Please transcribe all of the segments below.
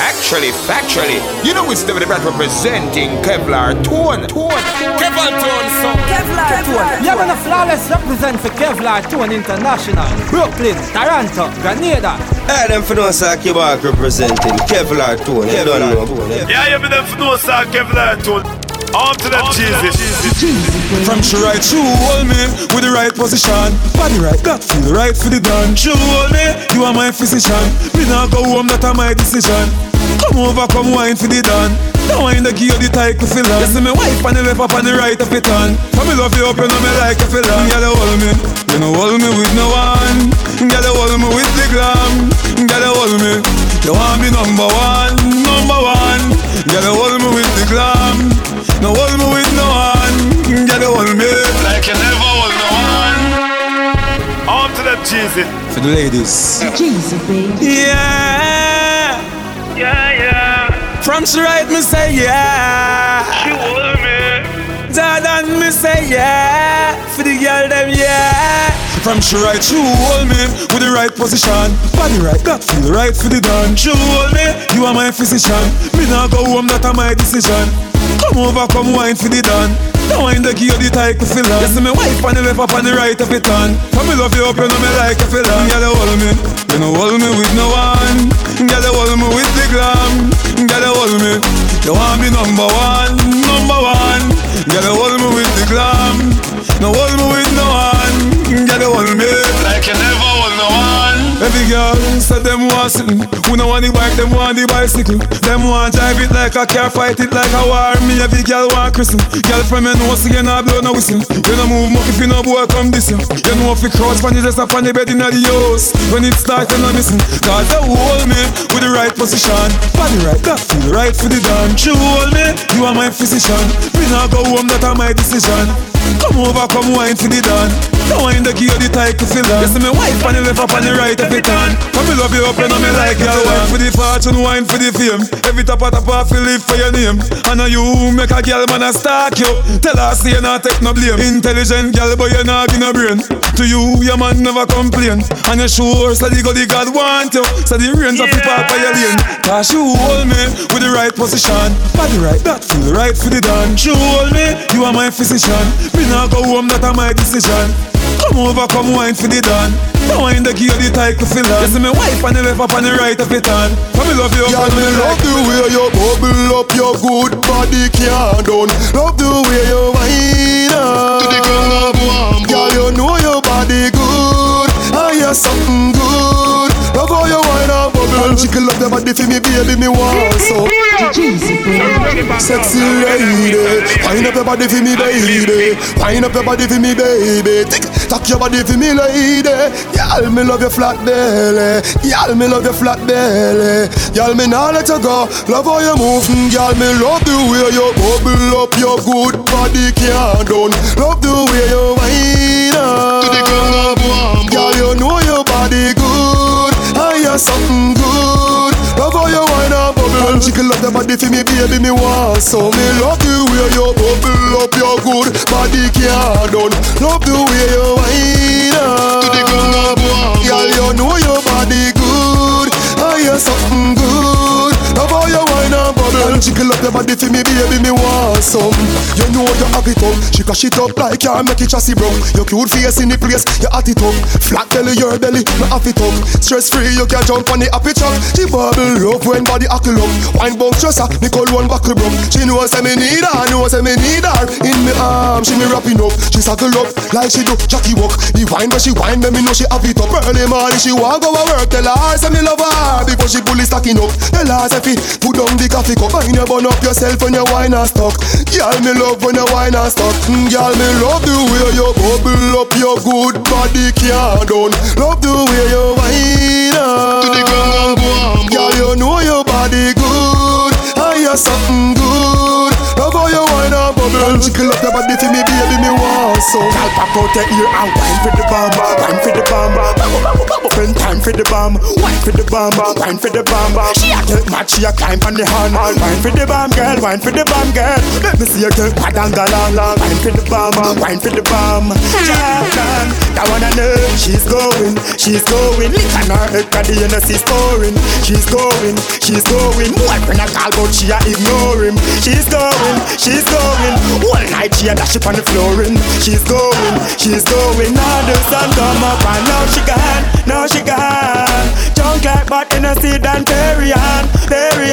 Actually, factually, you know it's the brand representing Kevlar Tone. Tone. Kevlar Tone song. Kevlar Tone. You're gonna flawless represent for Kevlar Tone International. Brooklyn, Toronto, Grenada. Yeah, them for no sack your representing Kevlar Tone. You don't. Yeah, you be them for no sack Kevlar Tone. On to them Geezy. From she right, she hold me with the right position. Body right, got feel right for the done. She hold me, you are my physician. Me now go home, that are my decision. Come over, come wine for the done. Don't wine the gear, the tight to fill on. You see me wife on the left up on the right of it on. Come me love you up, you know me like a fill on. Girl, you hold me, you know hold me with no one. Girl, you hold me with the glam. Girl, you hold me, you want me number one, number one. Girl, you hold me with the glam. No hold me with no one. Girl, you hold me like you never hold no one. On to them Geezy. For the ladies. Geezy, baby. Yeah. Yeah, yeah. From she right, me say yeah. She hold me. Jordan, me say yeah. For the girl, them yeah. From she right, she hold me with the right position. Body right, got feel right for the done. She hold me, you are my physician. Me now go home, that are my decision. Come over, come wine for the done. Don't wine the gear, the tight to fill on. You see me wife on the left up on the right of it on. Come me love you up, you know me like a fill on. Girl, you hold me, you know hold me with no one. Girl, you hold me with the glam. Girl, you hold me, you want me number one, number one. Girl, you hold me with the glam. No hold me with no one. Girl, you hold me like you never hold no one. Every girl said them want something. Who no want the bike, them want the bicycle. Them want drive it like a car, fight it like a war. Me every girl want christen. Girl from me see you not blow no whistle. You no move much if you no boy come this year. You know if you cross pan you just up on the bed in the house. When it start you no missing. Cause they hold me with the right position. Body right, that feel right for the done. You hold me, you are my physician. Me now go home, that are my decision. Come over, come wine for the done. Don't the gear, the tight to fill on. You see me wife on the left up on the right of it on. Come me love you up, you know me like you. Wine for the fortune, wine for the fame. Every top of top off, you live for your name. I know you make a girl man a stalk you. Tell her say you not take no blame. Intelligent girl, but you not give no brain. To you, your man never complain. And you sure, so the God, the God want you. So the rains of the pop your lane. Cause you hold me with the right position. Body right, that feel right for the done. You hold me, you are my physician. Me now go home, that are my decision. Come over, come wine for the done. Don't wine the gear, the tight to fill on. You see me wife on the left up on the right of it on. Come me love you up Girl, me love the way you bubble up your good body can't done. Love the way you wind up. To the ground of Girl, you know your body good. And you're something good. Love how you wind up, bubble. Jiggle up your body for me, baby, me want so. Geezy, baby. Sexy lady, wind up your body for me, baby. Wind up your body for me, baby. Tick, tuck your body for me, lady. Y'all, me love your flat belly. Y'all, me love your flat belly. Y'all, me nah let you go. Love how you move, mm, y'all. Me love the way you bubble up your good body, can't done. Love the way you wind up. To the ground of Y'all, you know your body good. And you're something good. Love how you wind up, bubble. Jiggle up your body for me, baby, me want so. Me love the way you bubble up your good body, can't done. Love the way you wind up. To the ground of Girl, you know your body good. And you're something good. Love how you wind up, bubble. Jiggle up your body for me, baby, me want some. You know you have it up. She cash it up like you make it chassis broke. Your cute face in the place, you at it up. Flat belly, your belly, me have it up. Stress free, you can jump on the happy truck. She bubble up when body huckle up. Wine just her, me call one buckle broke. She know say me need her, know say me need her. In me arm, she me wrapping up. She suckle up like she do Jackie walk. The wine but she wine, me know she have it up. Early morning she want go work. Tell her say me love her before she pull it stacking up. Tell her say fi put down the coffee cup. Wine you burn up yourself when you wine and stuck. Girl me love when you wine and stuck. Mm, Girl me love the way you bubble up your good body can't done. Love the way you wine up. To the ground Girl you know your body good. And you're something good. Bubble. Jiggle up your body for me, baby, me want so. I'll pop out the ear and wine for the bomb, wine for the bomb. When time for the bomb, wine for the bomb, wine for the bomb. She a get mad, she a climb on the hand. Wine for the bomb, girl, wine for the bomb, girl. Let me see you get mad and galang. Wine for the bomb, wine for the bomb. Jordan, that one I know. She's going, she's going. Lick on her head, cause the NSC's pouring. She's going, she's going. Boyfriend a call, but she a ignore him. She's going, she's going. All night she a dash up on the flooring. She's going, she's going. Now the sun come up and now she gone, now she gone. Junk like but in a seed and Perry on,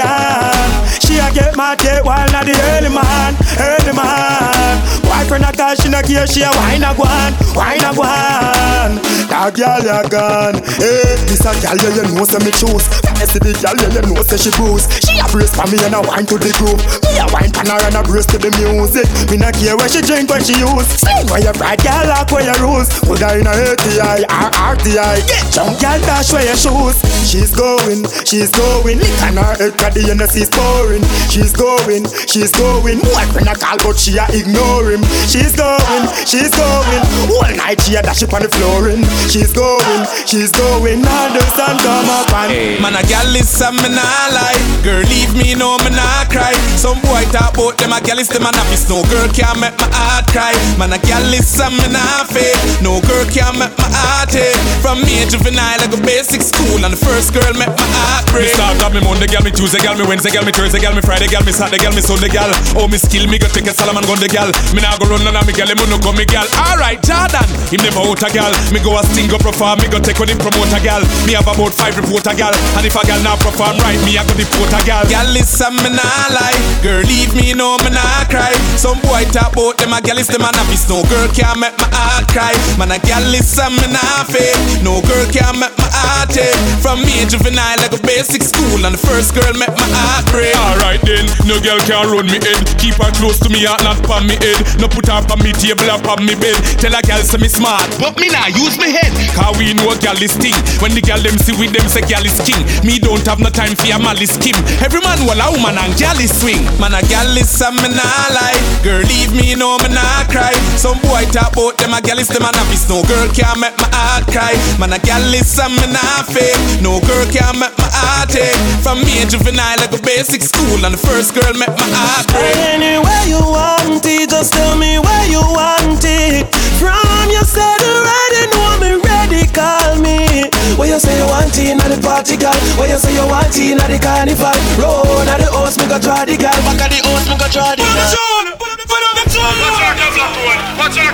on. She a get mad, get wild, not the early man, early man. Boyfriend a call, she no care, she a wine a guan, wine a guan. That girl ya gone, hey, this a girl yeah you know say me choose. I see girl yeah you know say she bruise. She a brace for me and a wine to the groove. Me a wine pan and a brace to the music. Me no care where she drink, when she use. Sing where you bright, girl, like where you rose. Put her in a ATI or. Get jump, girl, dash where your shoes. She's going, she's going. Lick on her head, cause the NSC's pouring. She's going, she's going. Boyfriend a call, but she a ignore him. She's going, she's going. All night she a dash up on the flooring. She's going, she's going. Now the sun come up and Man, a gal listen, me nah lie. Girl, leave me, no, me nah cry. Some boy talk about them, a gal is them, and happy. No girl can't make my heart cry. Man, a gal listen, me nah fake. No girl can't make my heart ache. From me, juvenile, like a basic school, and the first girl make my heart break. Me start got me Monday, gal me Tuesday, gal me Wednesday, gal me Thursday, gal me Friday, gal me Saturday, gal me Sunday, gal. Oh, me skill, me go take a Solomon gun the gal. Me nah go run none of me gal, him no come me gal. Alright, Jordan, him never out a gal. Me go a sting go perform, me go take on promote a gal. Me have about five report a gal, and if a gal not perform right, me I go deport a gal. Gal listen, me nah lie. Girl, leave me, no, me nah cry. Some boy talk about them, a gal is them, and happy. No girl can't make my heart cry. Man, a gal listen, me nah fake. No girl can't make my heart ache. From me, juvenile, like a basic school, and the first girl make my heart break. Alright then, no girl can run me head. Keep her close to me, heart not pan me head. No put her on me table or on me bed. Tell a girl say me smart, but me nah use me head. Cause we know a girl is thing. When the girl them see with them say girl is king. Me don't have no time for your malice skim. Every man will a woman and girl is swing. Man, a gal listen, me nah lie. Girl, leave me, no, me nah cry. Some boy talk about them, a gal is them, and happy. No girl can't make my heart cry. Man, a gal listen, me nah fake. No girl can't make my heart ache. From me, juvenile, like a basic school, and the first girl make my heart break. Anywhere you want it, just tell me where you want it. From you said already know me ready, call me. Where you say you want it, at the party, girl. Where you say you want it, at the carnival. Roll at the house, me go try the girl. Back at the house, me go try the girl.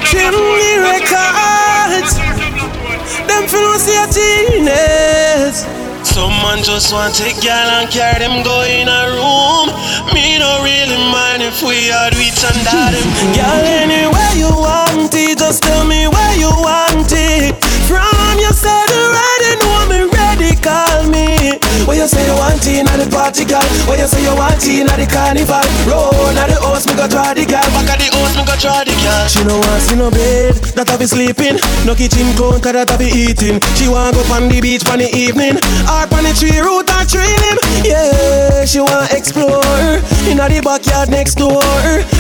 Chimney records. Them feel see a genius. Some man just want take girl and carry them go in a room. Me no really mind if we are rich and that them. Girl, anywhere you want it, just tell me where you want it. From you said already know me ready, call me. Where you say you want it, at the party, girl. Where you say you want it, at the carnival. Roll at the house, me go try the girl. Back at the house, me go try the girl. She no want see no bed, that I be sleeping. No kitchen counter that I be eating. She want go on the beach on the evening. Or on the tree root or training. Yeah, she want explore. In the backyard next door.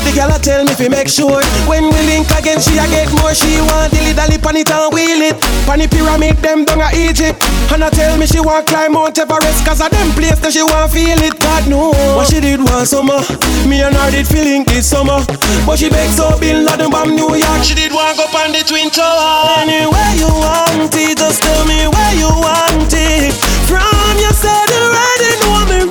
The girl a tell me fi make sure. When we link again, she a get more. She want dilly dally pan it and wheel it. Pan the pyramid them down a Egypt. And I tell me she want climb Mount Everest. Cause of them place that she want feel it. God know. What she did one summer. Me and her did feeling this summer. But she begs so Bin Laden from New York. She did walk up on the Twin Tower. Anywhere you want it, just tell me where you want it. From you said already ready,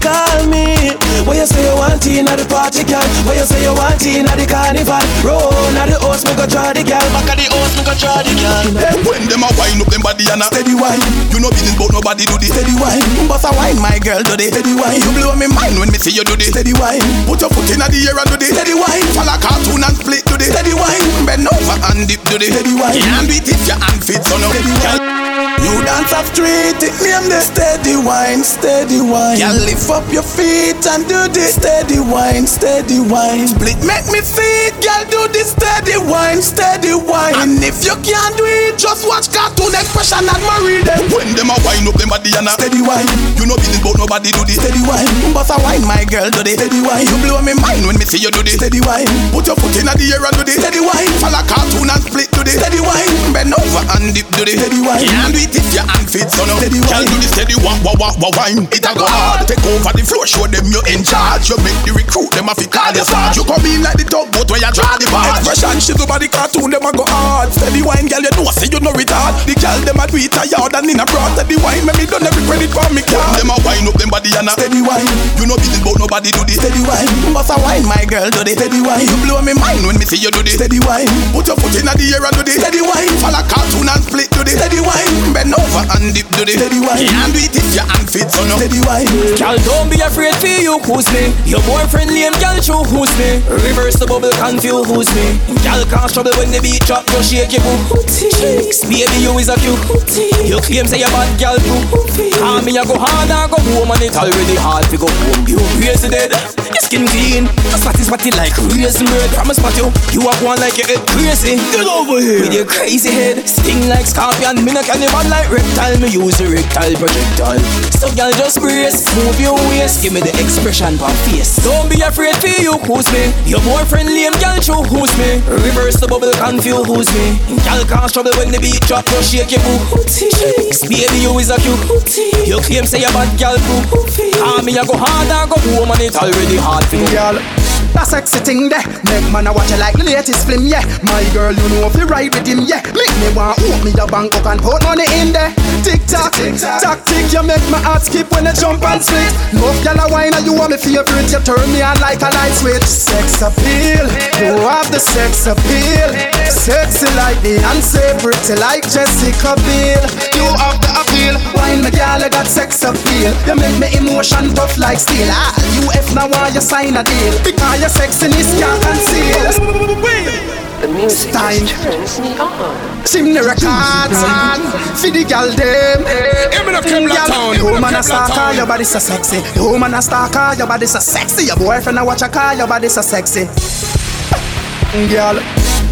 call me. Where you say you want it, at the party, girl. Where you say you want it, at the carnival. Roll at the house, me go try the girl. Back at the house, me go try the girl. When them a wine up them body and a steady wine You know business but nobody do this steady wine Bust a wine my girl do this steady wine You blow me mind when me see you do this steady wine Put your foot in the air and do this steady wine Follow cartoon and split do this steady wine Bend over and dip do this steady wine Can't do it if your hand fits so no steady wine New dance of street, it name the steady wine, steady wine. Girl, lift up your feet and do the steady wine, steady wine. Split make me see it, girl, do the steady wine, steady wine. And if you can't do it, just watch cartoon expression and marry them. When them a wine up them body and a steady wine. You know business but nobody do the steady wine. But a wine, my girl, do the steady wine. You blow me mind when me see you do the steady wine. Put your foot in the air and do the steady wine. Follow cartoon and split do the steady wine. Bend over and dip do the steady wine. Can't do it if your hand fits on no. wine. Can't do the steady wine, wah wah wah wine. It a go hard. Take over the floor, show them you in charge. You make the recruit them a fi call you sarge. You come in like the tugboat where you draw the barge. Expression shit over the cartoon them a go hard. Steady wine, girl, you know I say you know retard. The girl them a do it a yard and in a broad. Steady wine, make me done every credit for me card. Them a wine up them body and a steady wine. You know business but nobody do the steady wine. But a wine, my girl, do the steady wine. You blow me mind when me see you do the steady wine. Put your foot in the air and do the steady wine. Follow cartoon and split do the steady wine. Bend over and dip do the steady wine. Can't do it if your hand fits on no steady wine. Girl, don't be afraid for you, who's me? Your boyfriend lame, girl, true, who's me? Reverse the bubble, confuse, who's me? Girl, can't trouble when the beat drop, just shake your booty. Baby, you is a cute. You claim say you bad girl too. Call me, I go hard, I go home, and it already hard to go home. You crazy dead, your skin clean. Just spotty spotty like raisin bread. From a spot you, you are going like your head crazy. Get over here with your crazy head, sting like scorpion. Me no cannibal like reptile. Me use a reptile projectile. So girl, just brace, move your waist, give me the expression on face. Don't be afraid for you, who's me? Your boyfriend lame, girl, true, who's me? Reverse the bubble, confuse, who's me? Girl can't trouble when the beat drop, just shake your booty. Baby, you is a cute. You claim say you bad girl too. Call me, I go hard, I go home, and it already hard for you. That sexy thing there Make man a watch you like the latest film, yeah My girl, you know if you ride with him, yeah Make me want open me the bank up and put money in there. Tick tock, tactic, you make my heart skip when you jump and split No girl a wine and you want me favorite. You turn me on like a light switch. Sex appeal, you have the sex appeal. Sexy like Beyonce, pretty like Jessica Biel. You have the appeal, wine me girl, you got sex appeal. You make me emotion tough like steel. Ah, you if now want you sign a deal? Because your sexiness can't conceal. The music Time. just turns me on. Sim the records For the girl them Hear me the Kevlar Tone. The woman a stalker, town. your body so sexy. The woman a stalker, your body so sexy. Your boyfriend a watch a car, your body so sexy. Girl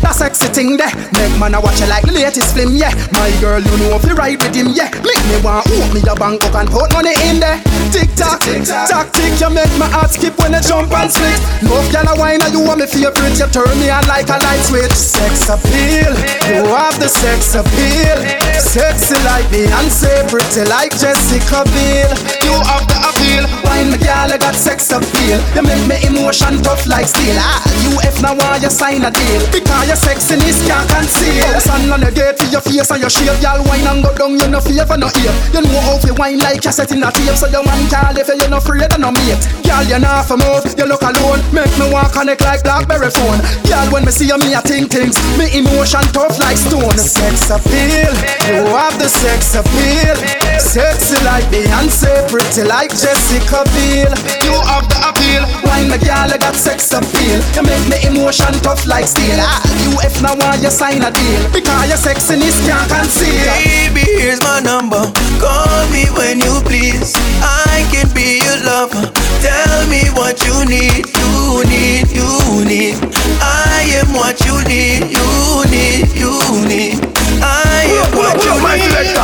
that sexy thing there. Make man a watch you like the latest film, yeah. My girl, you know if you ride with him, yeah. Make me want open me your bank book and put money in there. Tick tock, tactic You make my heart skip when you jump and split. No girl a wine and you want me favorite. You turn me on like a light switch. Sex appeal. You have the sex appeal. Sexy like Beyonce Pretty like Jessica Biel. You have the appeal Wine me girl, you got sex appeal. You make me emotion tough like steel. Ah, You if now want you sign a deal? Because your sexiness can't conceal. Sun on the gate for your face and your shape Y'all wine and go down, you no fear for no ear. You know how to wine like you're setting a tape So your man can't live you no afraid of no mate. Girl, you're not for move, you look alone. Make me want connect like Blackberry phone. Girl, when me see you, me I think things. Me emotion tough like stone. The Sex appeal, you have the sex appeal. Sexy like Beyonce, pretty like Jessica Biel You have the appeal, wine me girl, you got sex appeal You make me emotion tough like steel ah, You if now want you sign a deal Because your sexiness can't conceal Baby, here's my number. Call me when you please. I can be your lover. Tell me what you need. You need, you need. I am what you need. You need, you need. I am what you need.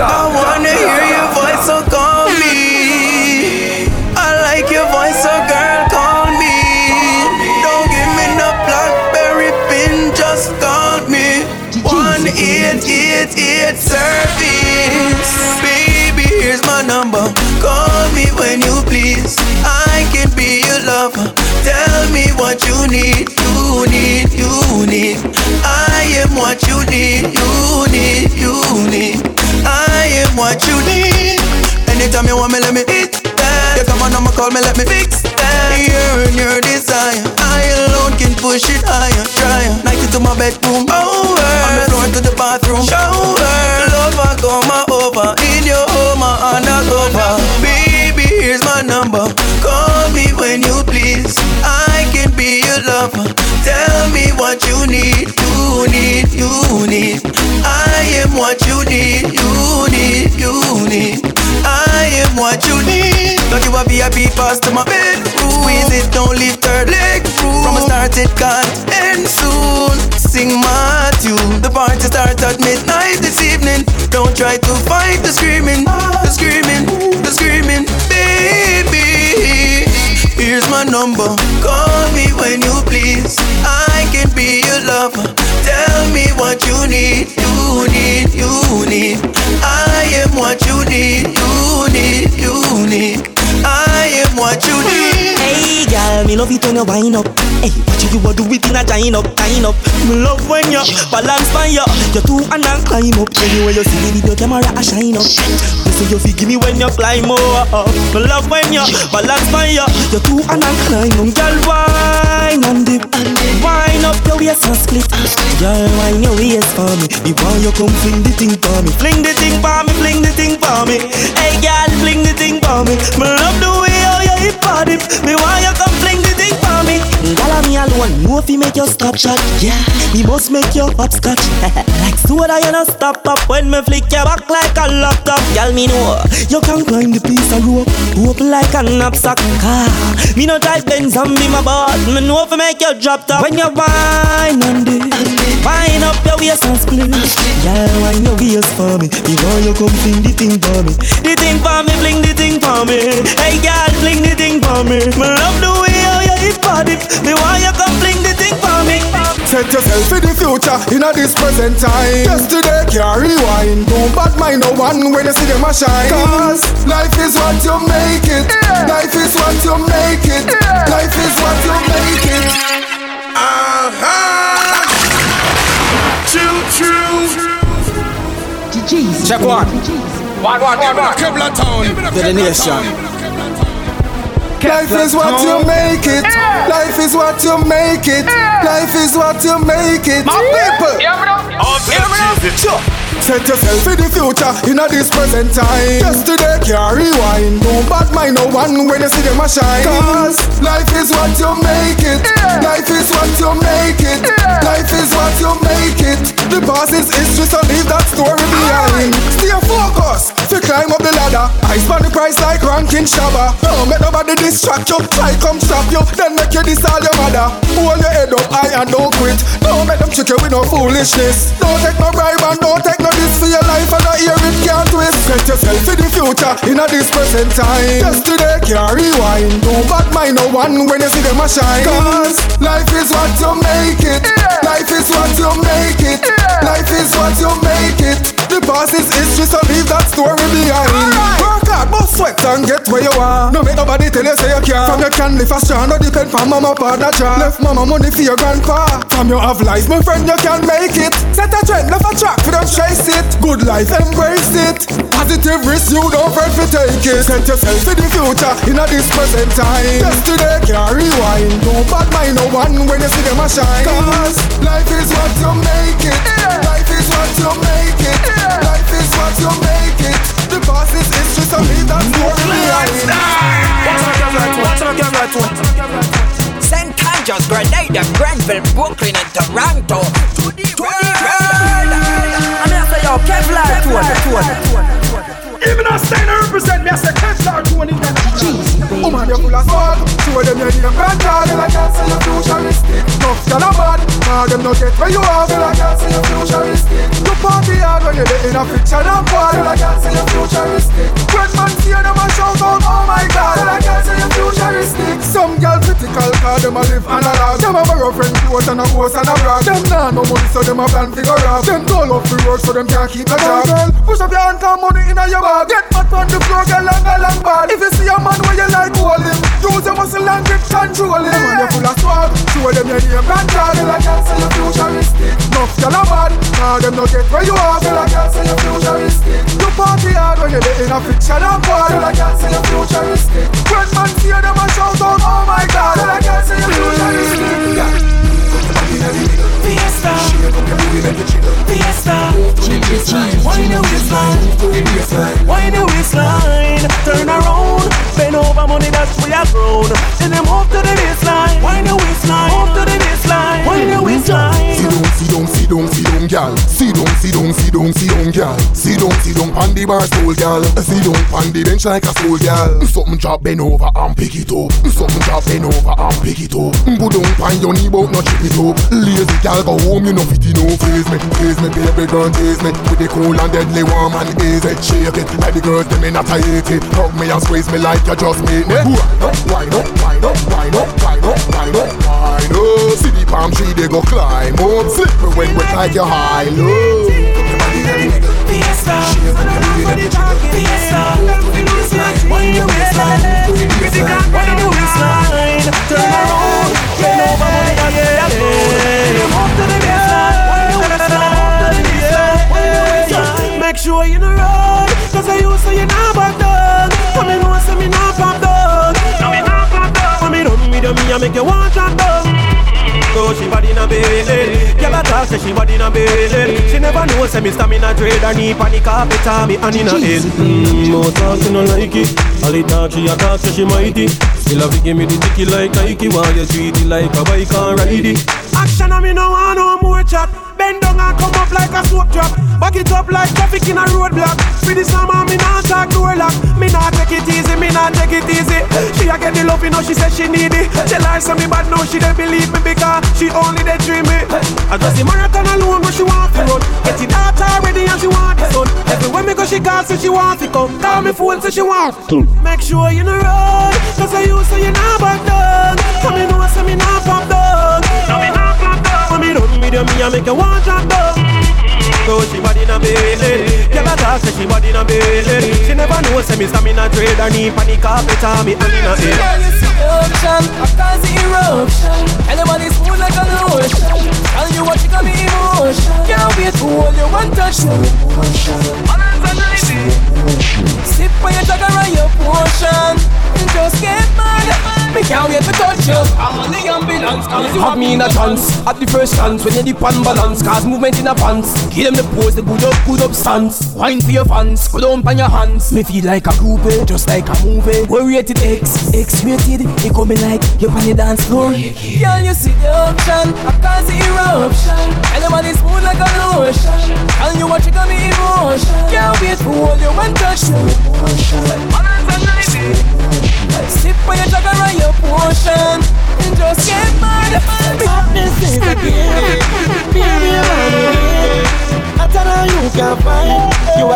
I wanna hear your voice, my number. Call me when you please. I can be your lover. Tell me what you need. You need, you need. I am what you need. You need, you need. I am what you need. Anytime you want me, let me hit that. You come on, I'ma call me, let me fix that. In your desire. I alone can push it higher, higher. Night into my bedroom, what you need, you need, you need. I am what you need, you need, you need. I am what you need. Don't you a VIP pass to my bed? Squeeze it, don't leave third leg. From a start it can't end soon. Sing my tune. The party starts at midnight this evening. Don't try to fight the screaming. My number. Call me when you please. I can be your lover. Tell me what you need. You need, you need. I am what you need. You need, you need. I what you need. Hey girl, me love it when you wind up. Hey, what you do it in a giant up, giant up. Me love when you balance on you, you two and then climb up. Anyway you see me, the camera a shine up. You say you feel give me when you climb up. Me love when you balance on you, you two and then climb up. Girl, wine and dip, wine up your waist and split. Girl, wine your waist for me. Me want you come fling the thing for me, fling the thing for me, fling the thing for me. Hey girl, fling the thing for me. Me love the way it. Me want you come for me. Alone, if you make your stop shot. Yeah, me must make your hopscotch. like soda, you no stop up when me flick your back like a laptop. Girl, me know you can climb the piece of rope, rope like a knapsack. Car. Me no drive Benz and be my boss. Me know you make your drop top when you wine and dip. Wine up your waist and split. Girl, wine your waist for me. Want you come fling the thing for me. The thing for me, fling the thing for me. Hey, girl, fling the thing for me. Me love the way you hip hop it. Me want you come fling the thing for me. Set yourself for the future in a this present time. Yesterday can't rewind. Don't bad mind no one when you see them a shine. Cause life is what you make it. Life is what you make it. Life is what you make it. Uh-huh. Choo choo. Check one. One, one, one, one. Kevlar Tone. To the nation. Life is what you make it. Life is what you make it. Life is what you make it. My people. Set yourself for the future in a this present time. Yesterday can't rewind. Don't bad mind no one when you see them a shine. Cause life is what you make it. Life is what you make it. Life is what you make it. The past is history, so leave that story behind. Stay focused. If you climb up the ladder, I span the price like ranking Shabba. Don't make nobody distract you. Try come trap you, then make you this all your mother. Hold your head up high and don't quit. Don't make them trick you with no foolishness. Don't take no bribe and don't take no this for your life and I hear it can't twist. Set yourself for the future in a this present time. Yesterday can't rewind. Don't bad mind no one when you see them a shine. Cause life is what you make it. Life is what you make it yeah. Life is what you make it. The past is history, so leave that story behind. Work hard, bust sweat and get where you are. No make nobody tell you say you can't. From you can live a strong, no depend from mama partner job. Left mama money for your grandpa. From your have life, my friend, you can make it. Set a trend, left a track for them chase it. Good life, embrace it. Positive risk, you don't fret to take it. Set yourself for the future in a this present time. Yesterday can't rewind. Don't bad mind no one when you see them a shine. Cause life is what you make it. Life is what you make it. Life is what you make it. The past is history, so leave that story behind. What's up, Kevlar Tone? St. Andrews, Grenada, Grenville, Brooklyn, and Toronto. To the world. I'm here say yo, Kevlar Tone. Even a sign I represent me, I say Kevlar Tone in the Woman, you full of swag. Show them your name brand tag Girl, I can't say you're futuristic Nuff y'all a bad. Nah, them no get where you are. Girl, I can't say you're futuristic You party hard when you're in a fiction and part Girl, I can't say you're futuristic When man see them a shout out Oh my God. Girl, I can't say you're futuristic Some girl critical Cause them a live analog Them a borrow friend clothes and a host and a brag. Them nah no money so them a plan figure out. Them tall up the road so them can't keep a job. Girl, push up your hand come money in a your bag Get mad on the floor, girl, long long ball. If you see a man where you like hold him. Use your muscle and grip, control him. When you full of swag, show them your name and tag. Girl, I can't say you're futuristic. Nuff girl a bad, nah them no get where you are. Girl, I can't say you're futuristic. You party hard when you're in a fiction and bar Girl, I can't say you're futuristic. When man see them a shout out, oh my God Fiesta, Wine your waistline, wine your waistline. Turn around, bend over, money that's we are grown. Then them move to the baseline, wine your waistline, move to the baseline, wine your waistline. Sit down, sit down, sit down, sit down, girl. Sit down, sit down, sit down, sit down, girl. See down, see down, on the bar stool, girl. See down, on the bench like a stool, girl. Something drop, bend over and pick it up. Something drop, bend over and pick it up. Down, on your knee, but not chip it up. Lazy girl, go home, you know fit, know face me, face me, baby girl, taste me. With the cool and deadly warm and easy, shake it like the girls them in a tighty. Hug me and squeeze me like you just made me. Wind up, wind up, wind up, wind up, wind up, wind up. See the palm tree, they go climb up. Slip me when we like you high low. The baseline. Make sure you know road, cause I used to you now back down. Come in, say me now pop down. No, me now pop down. Me done with you, me I make you want drop down. So she body na belly Girl a talk say she body na belly She never know say me stamina trade Her knee panic carpet on me and in her head Mmm, no talk she no like it. All the talk she a talk say she mighty. Still a fi give me the ticky like Nike. While you treat it like a bike and ride it Action and me no want no more chat Bend down and come up like a soap drop. Back it up like traffic in a roadblock. For the summer me not talk door lock. Me not take it easy, me not take it easy. She a get the love, you know she said she need it. Tell her say me bad, now she don't believe me Because she only dey dream it. I just the marathon alone, but she want to run. Get it out already and she want the sun Everywhere me go she call, so she want to come. Call me fool, so she want Make sure you know road Cause I used to you not back down Come in, know, say me not pop down you, me I make you want So she body na belly Girl a talk say she body na belly She never know say me stamina trade Her knee panic carpet on me hand in her head the ocean, I can see eruption Anybody smooth like a lotion. Tell you what you got me emotion Can't wait to hold you one touch Sip on your jagger and your potion Just get mad. Me can't wait to touch you. I'm on the ambulance Cause you have me in a trance. At the first chance when you dip on balance Cause movement in a pants. Give them the pose, the good up, good up stance. Wine for your fans, go down on your hands. Me feel like a groupie, just like a movie. We're rated X, X rated It coming like you on the dance floor. Girl, you see the option. I can see eruption Anybody smooth like a lotion. Tell you what you got me emotion Can't wait to hold you and touch you Sip on your and your potion And just get a you can find You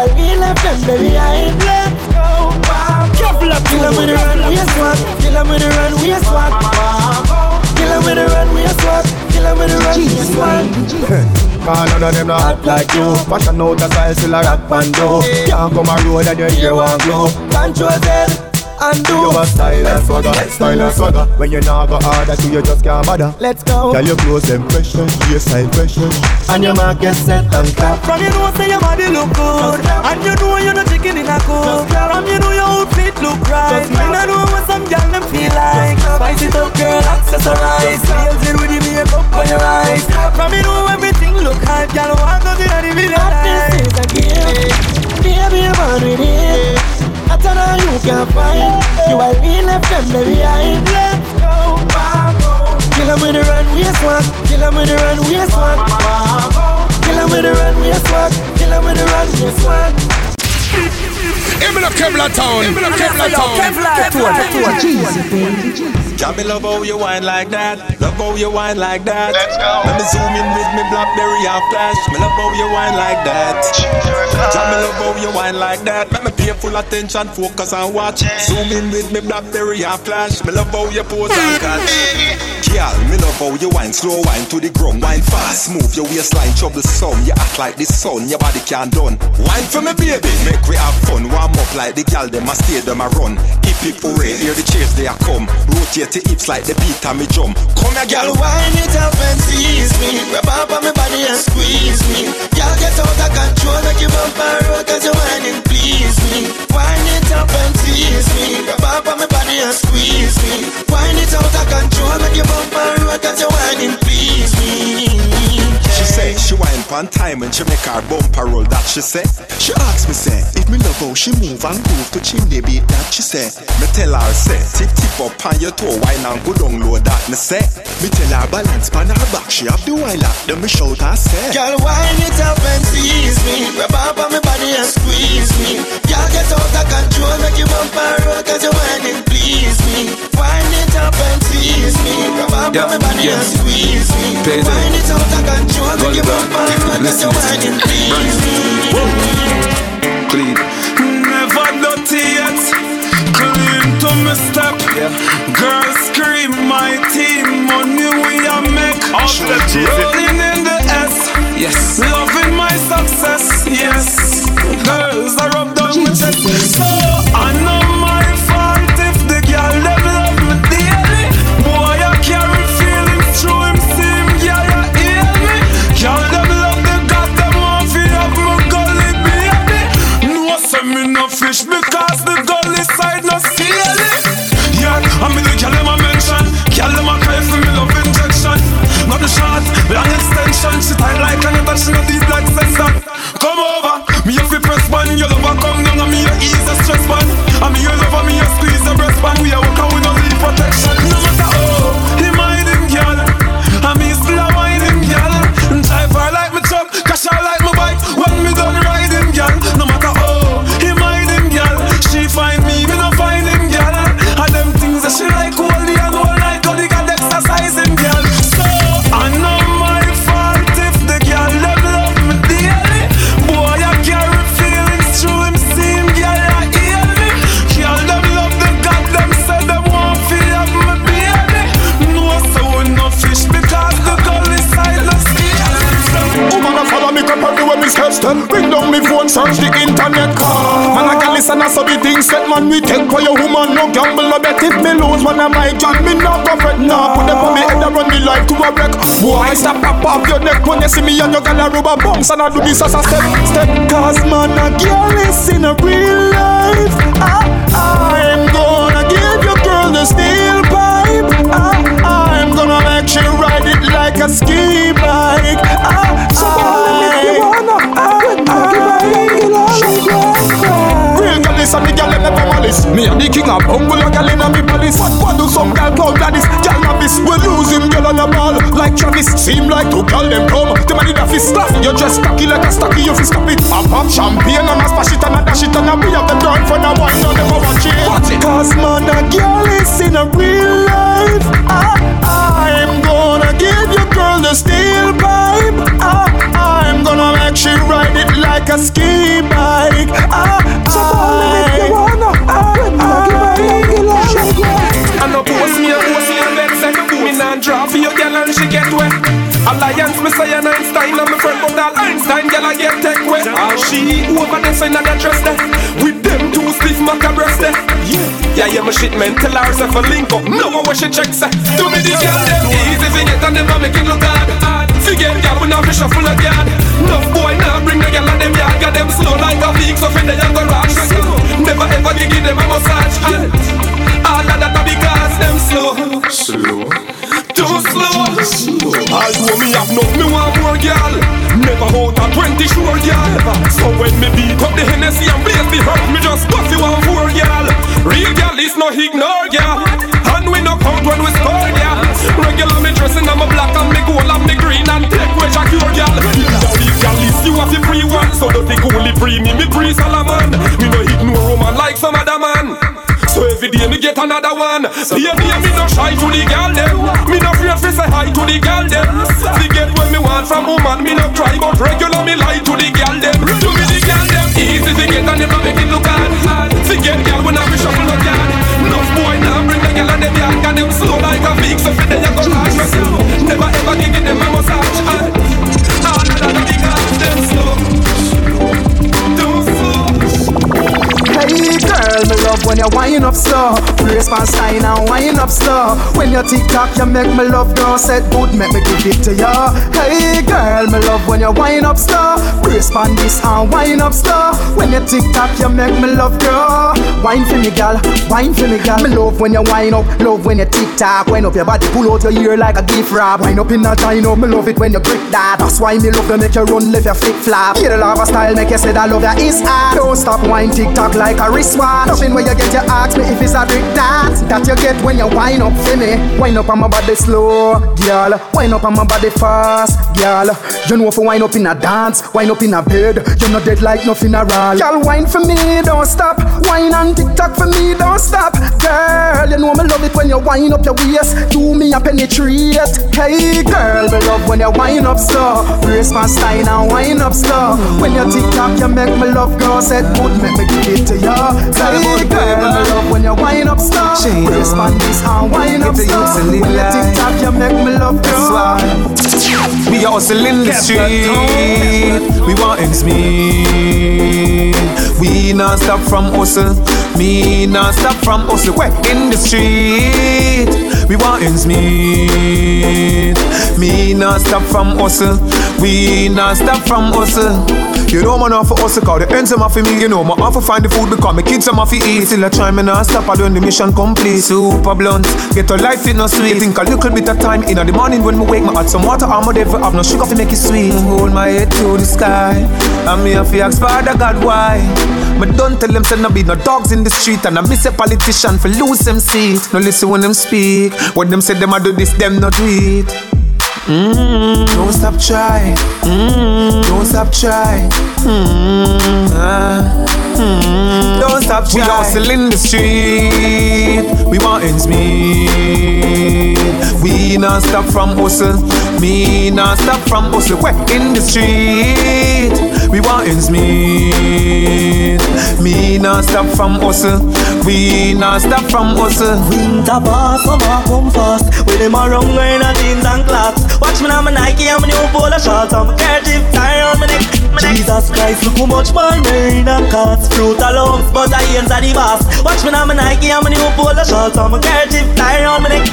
the run, we a Kill 'em with the run, we a swap Kill 'em with the run, we a swap Kill 'em with the run, we a swap Cause none of them not hot like you. Fashion out a style still a rock band do Can't come a road and your ear won't glow. Control them and do. You a style and swagger, style and swagger. When you not go harder to you just can't bother. Let's go. Tell your clothes them question, your style question And your market set and clap From you know say your body look good. And you know you're not chicken in a coop. From you know your outfit look right. Me not know what some girl them feel like. Spice it up girl, accessorize. Nails it with the makeup on your eyes. From you know everything look hot Girl walk up in the This is a game Baby on with it I tell her you can find You are real left them behind Let's go, Kill 'em with the run, we a swag Kill 'em with the run, we a swag Kill 'em with the run, we a swag Kill 'em with the run, we swag Give me the Kevlar Tone. Give me the Kevlar Tone. Kevlar Tone. Geezy, baby. Jah me love how you whine like that. Love how you whine like that. Let's go. Let me zoom in with me Blackberry and flash. Me love how you whine like that. Jah me love how you whine like that. Make me pay full attention, focus and watch. Zoom in with me Blackberry and flash. Me love how you pose and catch. Girl, me love how you whine slow, whine to the ground, whine fast. Move your waistline, trouble some. You act like the sun, your body can't done. Whine for me, baby, make we have fun. Warm up like the gal, them a stay, them a run. Hip hip hooray, hear the cheers they a come. Rotate the hips like the beat and me jump. Come here, Girl, wind it up and tease me Grab up on my body and squeeze me Girl, get out of control Make you bump and roll Cause you're whining, please me Wind it up and tease me Grab up on my body and squeeze me Wind it out of control Make you bump and roll Cause you're whining, please me say she whine one time and she make her bumper roll, that she say. She ask me say, if me love how she move and groove to chimney beat, that she say. Me tell her say, tip tip up on your toe, wine and go down low, that me say. Me tell her balance pan her back, she have the wine up, then me shout her say. Girl, wine it up and tease me. Grab up on my body and squeeze me. Girl, get out of control, make you bumper roll, cause you it please me. Wine it up and tease me. Grab up on my body and squeeze me. Wine it out of control, make you bumper roll, cause you whining please me. Clean. Never dirty yet. Clean to me step. Yeah. Girls scream my team. Money we a make. Rolling in the S. Yes. Loving my success. Yes. Girls I rub down my chest. I mean the girl them a mention. Girl them a cry for me love injection. Not the short, long extension. She tight like an she not deep like sensor. Come over, me if you press one, your lover come down and me a ease the stress one. And me your lover, me a squeeze the breast band. We a walk and we no leave protection. A rubber bounce And I do this as a step, step. Cause man a girl is in a real life. I, I'm gonna give your girl the steel pipe. I, I'm gonna make she ride it like a ski bike. I, I, Real gal is a me gal never malice Me a the king of bungle a gal inna me palace. What what do some gal call Gladys? Gal novice we losing gal on a ball. Like Travis Seem like two gal them come Them a need a fist stuff. You just cocky like a stocky You fi stop it. Pop pop champagne and a splash it and a dash it And a we have them girl for a wine And them a watch it Watch it. Cause man a gal is in a real life. I, I'm gonna give your girl the steel pipe. I, I'm gonna make she ride it like a ski bike. I, I'm gonna give my baby. I know post me a post me a vex Me nah draw for your girl and she get wet Alliance me say an Einstein and my friend but all Einstein girl I get tech wet All she over there in that dress there. With them two stiff maca breast there. Yeah, yeah, yeah, my shit man. Tell her herself a link up. No what she check say Do me the girl them Easy get and them a make it look hard. Forget girl we now fish a full of yard Enough boy now bring the girl and them yard. Got them slow like a week so fin they a go rush. Never ever give them a massage. All of that a because them slow. Slow too slow. Although me have enough, me want more girl. Never out a twenty sure girl. So when me beat up the Hennessy and blaze the hurt, me just bust you one poor girl. Real girl is no ignore girl. And we no count when we score girl. Regular me dressing I'm a black and me gold and me green and take which a cure girl. Real girl is you have the free one, so don't think only free me, me free Solomon. Me no ignore woman like some. So every day me get another one. See me, me no shy to the girl them. Me no afraid to say hi to the girl them. Forget what me want from woman. Me no cry but regular me lie to the girl them. Do me the girl them easy to get and never make it look hard. Forget girl when I be shuffle up yard. Enough boy now bring the girl and them young and them slow like a big so fit they a go rush. Never ever give them a Hey girl, me love when you wind up slow. Brace my style and wind up slow. When you tick tock, you make me love girl. Said good, make me give it to ya. Hey girl, me love when you wind up slow. Brace my this and wind up slow. When you tick tock, you make me love girl. Wine for me, gal. Wine for me, gal. Me love when you wind up. Love when you tick tock. Wind up your body, pull out your ear like a gift wrap. Wind up in that dino. Me love it when you grip that. That's why me love to make you run, live your flip flop. Hear the lava style, make you say that love ya is hard. Don't stop wine tick tock like a wristwatch. Nothing where you get your ask me if it's a trick that that you get when you wind up for me. Wind up on my body slow, girl. Wind up on my body fast, girl. You know if you wind up in a dance, wind up in a bed. You're not dead like nothing around. Girl, wine for me, don't stop. Wine and tick tock for me, don't stop. Girl, you know me love it when you wind up your waist. Do me a penetrate. Hey, girl, me love when you wind up slow. Brace my style and wind up slow. When you tick tock, you make me love. Girl said good, make me give it to you. Hey, girl, me love when you wind up slow. Brace my knees and wind up slow. When you tick tock, you make me love. Girl. We hustle in the street, we want ends meet. We not stop from hustle, me not stop from hustle. We in the street, we want ends meet. Me not stop from hustle, we not stop from hustle. You know man off for hustle, cause the ends them off for me. You know my off for find the food because my kids them off for eat. Still I try me not stop, I doing the mission complete. Super blunt, get a life it no sweet. Think a little bit of time in the morning when me wake, me add some water, I'm never have no sugar to make it sweet. Hold my head to the sky, and me have to ask Father God why. Me don't tell them say no be no dogs in the street, and I miss a politician for lose them seat. No listen when them speak, when them say them a do this, them not do it. Mm, don't stop trying. Mm, don't stop trying. Mm, ah, mm, don't stop trying. We hustle in the street. We want ends meet. We not stop from hustle. Me not stop from hustle. We in the street. We want ends meet. Me not stop from hustle. We not stop from hustle. Winter pass, summer come fast. With them around wearing a jeans and clocks. Watch me now, my Nike and my new polo shorts. I'm a kerchief tie on my neck. Jesus Christ, look how much more rain and cuts. Fruit alums, but I ain't the boss. Watch me now, my Nike and my new polo shorts. I'm a kerchief tie on my neck.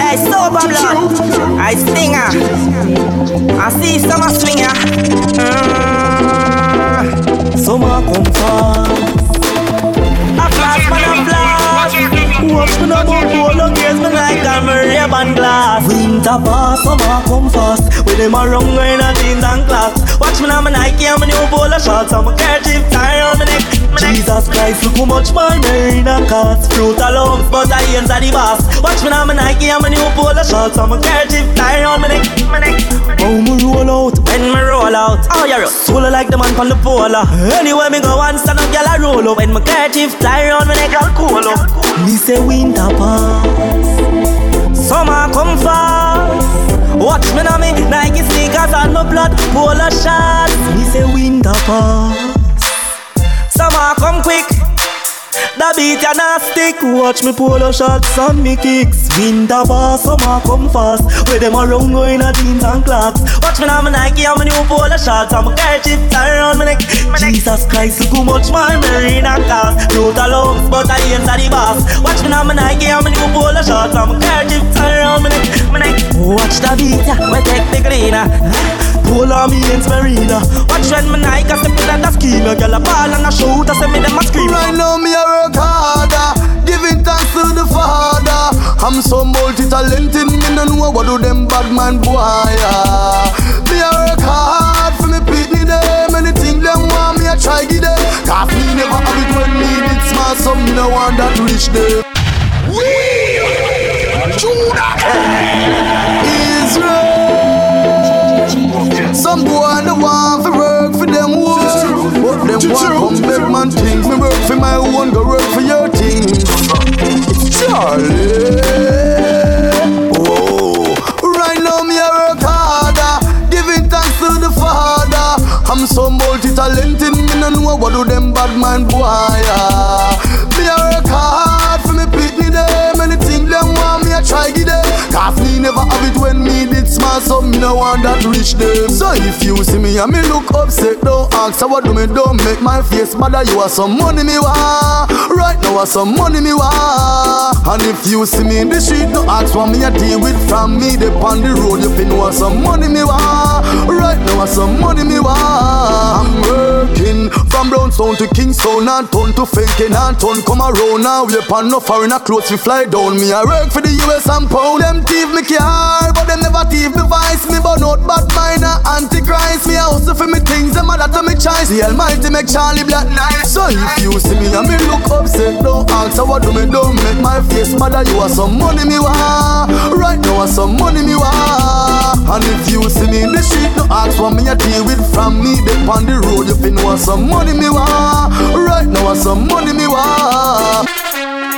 Hey, sober blood. I stinger. I see summer swinger. Mm. Summer come fast. A flash, man, a flash. Watch me now, but polo gears me like a Ray-Ban glass. Winter pass, summer come fast. With them around wearing a jeans and clocks. Watch me now, my Nike and my new polo shorts. I'm a kerchief tie on my neck. Jesus Christ, look how much rain and cuts. Fruit alums, but I ain't the boss. Watch me now, my Nike and my new polo shorts. I'm a kerchief tie on my neck. My neck. Oh, me roll out. When me roll out, oh yeah, solo like the man from the polar. Anywhere me go, one stand up, gyal I roll up. When my kerchief tie on my neck, I'll cool up. Me say winter pass, summer come fast. Watch me now, me Nike sneakers and my blood polo shots. Me say winter pass, summer come quick. The beat ya not stick Watch me polo shots and me kicks. Winter pass, summer come fast. Where them around going a jeans and clocks. Watch me now my Nike and my new polo shots And my kerchief tie around my neck. Jesus Christ, look how much my marina cost Fruit alums, but I ain't the boss. Watch me now my Nike and my new polo shots And my kerchief tie around my neck, my neck. Watch the beat ya, we take the cleaner Pull on me in Marina Watch when my Nike step in the scheme. Girl a ball and a shoot, I say me them a scream. Right now me a work harder. Giving thanks to the Father. I'm so multi-talented Me no know what do them bad man boy yeah. Me a work hard for me pitney them. Anything them want me a try give them. Cause me never have it when me did smart So me no want that rich them. Israel Some boy no want for work for them work. But them want come beg man things Me work for my own, go work for your things It's Charly. Whoa Right now me a work harder. Giving thanks to the Father. I'm so multi-talented Me no know what do them bad man boy. Me a work hard for me pitney them Anything them want me a try give them Cause me never have it when me did smart some me no want that rich them. So if you see me and me look upset, don't ask how what do me, don't make my face bother. You are some money me want. Right now, are some money me want. And if you see me in the street, no ask what me a deal with from me. They on the road, you fin know some money me want. Right now, are some money me want. I'm working from Brownstown to Kingston and turn to faking and turn come around now. We upon no foreigner clothes we fly down. Me I work for the US and pound. Them thief me car, but them never thief me vice. Me but not bad mind minor antichrist. Me I hustle for me things, them mother to me choice. The Almighty make Charly Black nice. So if you see me and me look upset, don't answer what do me don't make my face mother. You are some money me want. Right now, are some money me want. And if you see me in the street, no ask what me a deal with from me. They on the road, you fin want some money me want. Right now, are some money me want.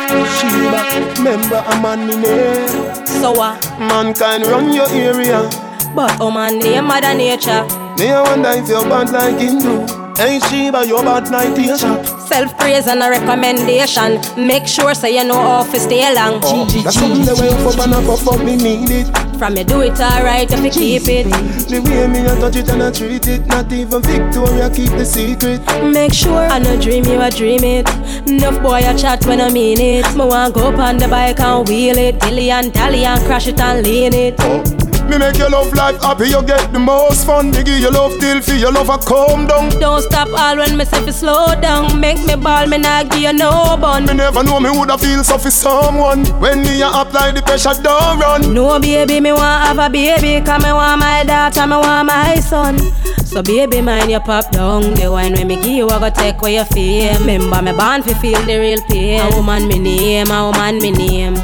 Sheba, remember a man me name. So what? Mankind run your area. But oh man, name mother nature. Me I wonder if you're bad like Hindu. Ain't Sheba, you're bad like Asia. Self praise and a recommendation. Make sure so you know how to stay long. Oh, that's something the way you fuck and I fuck up me need it. From you do it alright if you keep it. The way me I touch it and I treat it. Not even Victoria keep the secret. Make sure I no dream you a dream it. Enough boy a chat when I mean it. Me want go up on the bike and wheel it. Dilly and dally and crash it and lean it. Oh. Me make your love life happy, you get the most fun. Diggy your love till for your love a calm down. Don't stop all when me say slow down. Make me ball, me not give you no bun. Me never know me woulda feel so for someone. When me a apply the pressure, don't run. No baby, me want have a baby. Cause me want my daughter, me want my son. So baby, mind your pop down. The wine when me give you, I go take away you fame. Remember me born fi feel the real pain. A woman me name, a woman me name.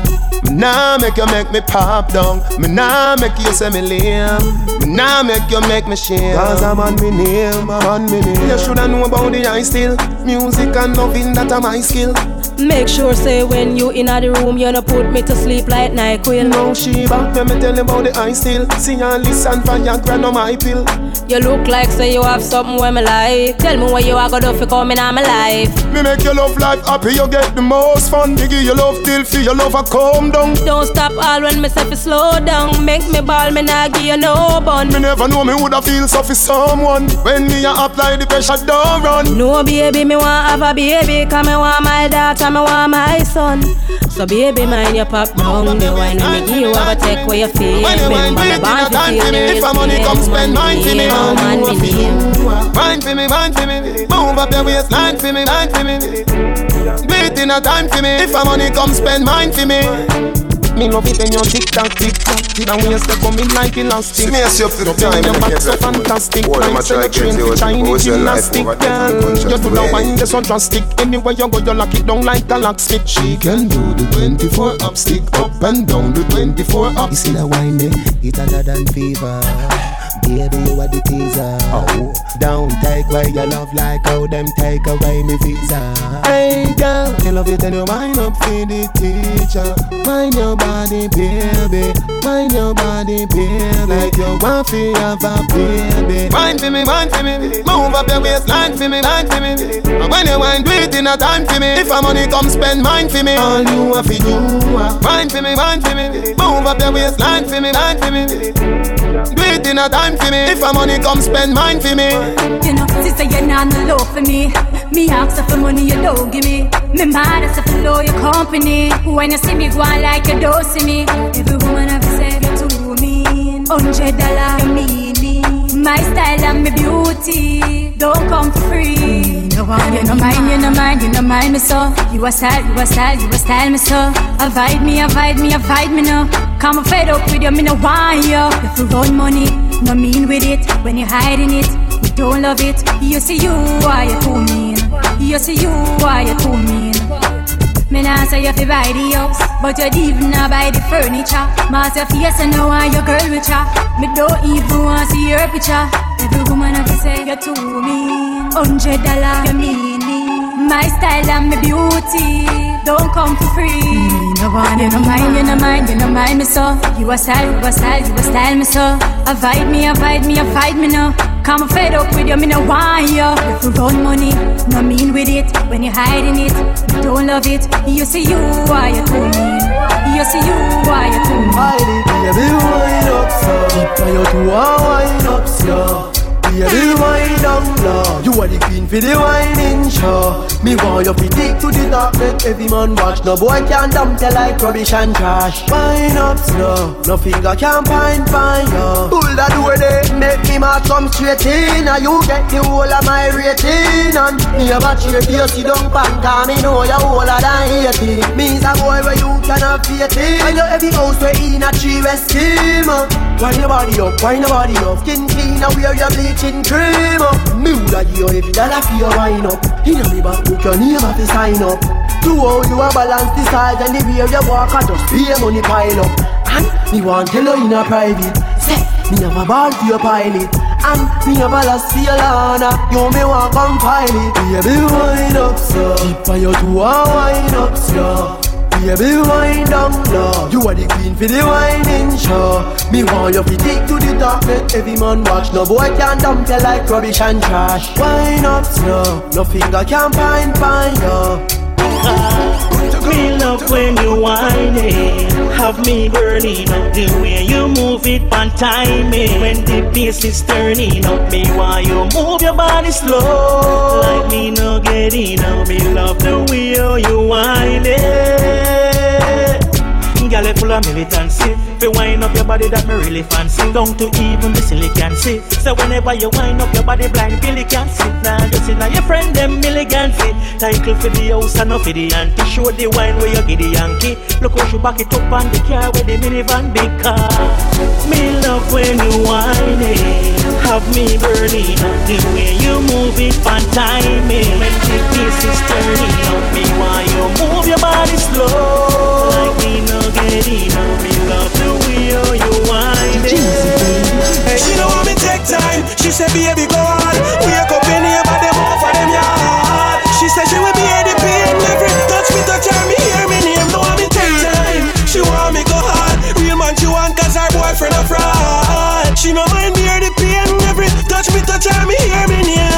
Me nah make you make me pop down. Me nah make you say me lame. Me nah make you make me shame. Cause I'm on me name, I'm on me name. You shoulda know about the I still. Music and loving that are my skill. Make sure say when you in the room, you no put me to sleep like night queen. No Sheba, let me tell you about the I still. See and listen Viagra no my pill. You look like say you have something where me like. Tell me what you are gonna do for coming on my life. Me make your love life happy, you get the most fun. Diggy your love till feel your love a calm down. Don't stop all when me say fi slow down. Make me ball, me nah give you no bun. Me never know me woulda feel so for someone. When me a apply the pressure, don't run. No baby, me want have a baby. Cause me want my daughter, me want my son. So baby, mind your pop down. The wine when me give you, I go take away your fame. When you mind Remember me born time for me. If a money come spend mine for me. Oh man, me name. Mind for me, mind for me. Move up your waistline for me, mind for me. Waiting a time for me. If a money come spend mine for me. Me love it when you tick tock, tick tock. Till and waist they coming like elastic. Smash you up the time Your and back so fantastic. Boy, I'ma Like say you train you for out. Chinese What's your life gymnastic, girl. You do the way? wine, they so drastic. Anywhere you go, you lock it down like a locksmith. She can do the 24 up, stick up and down the 24 up. You see the wine there, it harder than fever. Baby, you are the teaser. Oh. Don't take away your love like how them take away me visa. Hey girl, you love it and you wind up for the teacher. Mind your body, baby. Mind your body, baby. Like you want to have a baby. Mind for me, mind for me. Move up your waistline for me, mind for me. And when you wind, do it in a time for me. If a money come spend mine for me. All you have to do, mind for me, mind for me. Move up your waistline for me, mind for me. Do it in a time for me. If a money come spend mine for me. You know, sister, you're not no low for me. Me ask for money, you don't give me. Me mad as if know your company. When you see me go like you don't see me. Every woman I've said too mean. Hundred dollar, you mean me. My style and my beauty don't come for free. No one, you no mind, you no mind, you no mind me so. You a style, you a style, you a style me so. Avoid me, avoid me, avoid me no. Come fed up with you, me no want you. If you run money, no mean with it. When you hiding it, you don't love it. You see you, why you too mean? You see you, why you too mean? Me nah say you fi buy the house, but you even not buy the furniture. Mass your face and know why your girl with ya. Me don't even want see your picture. Every woman have to say you're too mean. Hundred dollar, you mean me. My style and my beauty don't come for free. Me no want you no mind, you no mind, you no mind me so. You a style, you a style, you a style me so. Avoid me, avoid me, avoid me no. Come fed up with you, me no want you. If you run money, no mean with it. When you hiding it, you don't love it. You see you, why you too mean? You see you, why you too mean? Hide it, baby, wind up, so. Keep on your two, wind up, so. Baby, wine down low. You are the queen for the whining show. Me want you to dig to the top Let every man watch. No boy can dump you like rubbish and trash. Wine up slow. No finger can find fine yo Pull that door there Make me march come straight in. And you get the whole of my rating. And me a cheer for you sit down pan me know you older than 80 Me's a boy where you cannot fit in. I know every house where in a tree scheme Wind your body up, wind your body up. Skin clean and wear your bleach bleaching cream up. Me woulda give you every dollar for your wine up. Inna me back book your name to sign up. To how you a balance the size and the way you walk and just pay money pile up. And me want tell you in a private. Say me have a ball for your pilot. And me have a last for your lana. You me want come file it. Baby wine up so. Keep on your two wine up slow. Baby, wind down low You are the queen for the whining show. Me want you to take to the top Let every man watch. No boy can dump you like rubbish and trash. Wind up slow? No finger can find find you Me love when you whining Have me burning up The way you move it on timing When the bass is turning up Me why you move your body slow. Like me no getting up Me love the way you whining Girl, you full of militancy. You wind up your body, that me really fancy. Down to even the silly can see. So whenever you wind up your body, blind Billy can see. Now you see now your friend them milligan see. Title for the house and not for the auntie. Show the wine where you get the Yankee. Look how she back it up on the car with the minivan big car. Me love when you whine it. Have me burning up the way you move it on timing. When the piece is turning up, me why you move your body slow. She said, baby, go on. Wake up in here, but them off of them yard. She said she will be at the pain. Every touch me, touch her, me hear me name. Want me take time. She want me go hard. Real man, she want cause her boyfriend a fraud. She no mind me hear the pain. Every touch me, touch her, me hear me name.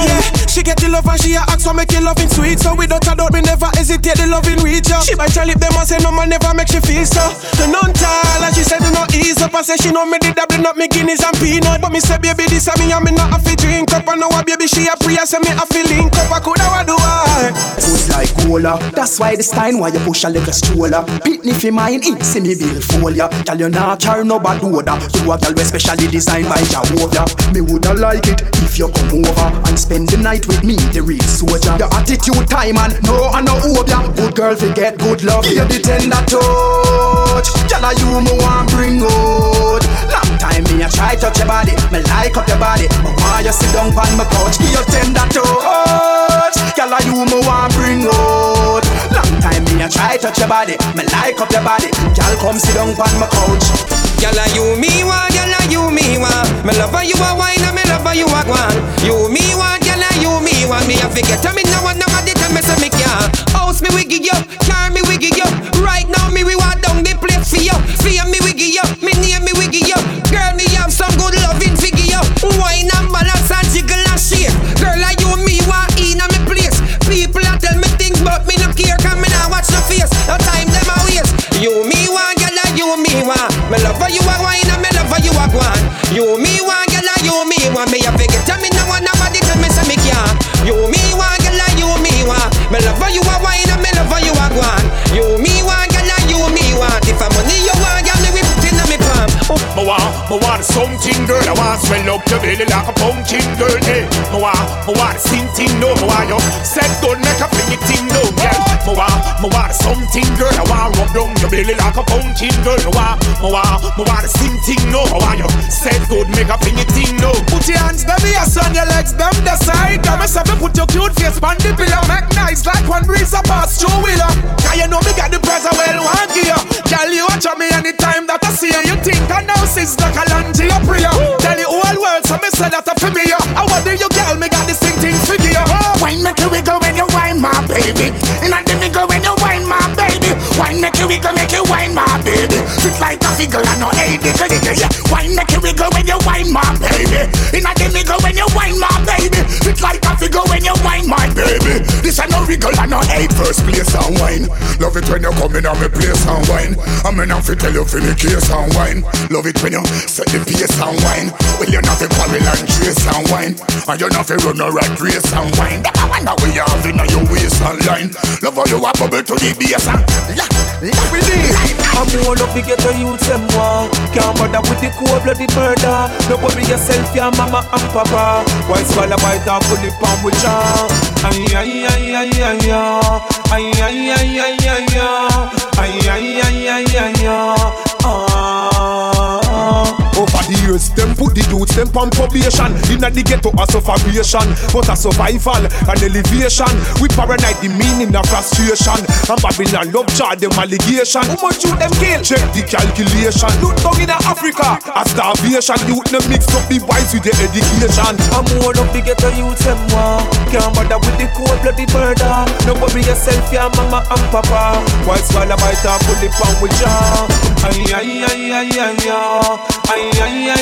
Get the love and she a ask for make it loving sweet. So without a doubt, me never hesitate the loving reach her. She bite her lip, them and say no man never make she feel so. The non tall and she said not ease up. I say she know me did dabbling up me guineas and peanut. But me say baby this a me and me not have to drink up. I know a baby she a pray say me have to link up. I coulda what do I? Good like cola. That's why this time why you push a little stroller. Pitney for mine, it see me bill folia. Girl you not carry no bad odor. You a girl we specially designed by Jehovah. Me woulda like it if you come over and spend the night me, the real soldier. Your attitude time and no and no obia. Good girl forget good love. Give the tender touch. Girl you me want bring out. Long time me a try touch your body. Me like up your body. But why you sit down on my couch? Give your tender touch. Girl you me want bring out. Long time me a try touch your body. Me like up your body. Girl come sit down on my couch. Gyal a you me want, gyal a you me want. Me love you a wine and me love you a gwan. You me want, a forget. Me no want nobody want swell up your belly like a pumpkin, girl. Eh? Hey, me want, me want sing ting, no. Me want you set good, make a fling it ting, no, girl. Me want, me want something, girl. I want rub down your belly like a pumpkin, girl. Me want, me want, me want sing ting, no. Me want you set good, make a fling it ting, no. Put your hands them here, son, your legs them the side. Got myself to put your cute face on the pillow. Make nice like one breeze a pass through wheeler. Cause you know me got the I well give you. Girl, you watch me anytime that I see you. You think I know it's like a land to your prayer. Tell whole world, so me say that I feel me. I wonder you, girl, me got this thing thing figure. Oh. Wine make you wiggle when you wine, my baby. And I me go when you wine, my baby. Wine make you wiggle, make you wine, my baby. Fit like a figure and no hey diggle diggle yeah. Wine make you wiggle when you wine my baby. Inna the middle when you wine my baby. Fit like a figure when you wine my baby. This a no wiggle and no hey first place and wine. Love it when you come in on me place and wine. I'm in fi tell you fi me case and wine. Love it when you set the pace and wine. Well you not fi quarrel and trace and wine. And you not fi run no rat race and wine. That I wonder where you have in your waist and line. Love how you a bubble to the bass and la la we need. I'm more up to get a youth them one. Can't bother with the cold blooded murder. No worry yourself, your mama and papa. Why swallow bite and pull it palm with ya? Ay ay ay ay ay ay ay ay ay ay ay ay ay ay ay ay ay over the years, them put the dudes them on probation. Inna the ghetto a sufferation, but a survival and elevation. We paranoid the meaning of frustration. And Babylon love charge them allegation. How much you them kill? Check the calculation. Look down in Africa, a starvation. Youth them mix up the wise with the education. I'm more of the ghetto youth them want. Can't bother with the cold bloody murder. No worry yourself, your mama and papa. Why swallow bite and pull it on with ya? Ay ay ay ay ay ay ay ay ay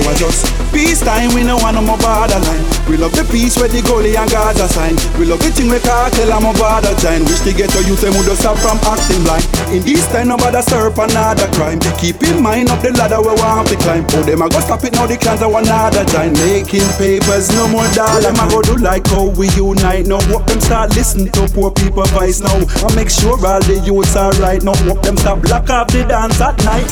Now I just peace time, we no want no more borderline. We love the peace where the goalie and Gaza sign. We love the thing we cartel and more border giant. Wish to get to youth them would stop from acting blind. In this time, nobody serve another crime. Keep in mind up the ladder we want to climb. Oh, them a go stop it now. The clans are another giant. Making papers, no more dollar. Them a go do like how we unite. Now what them start listen to poor people voice now. I make sure all the youths are right. Now what them stop block off the dance at night.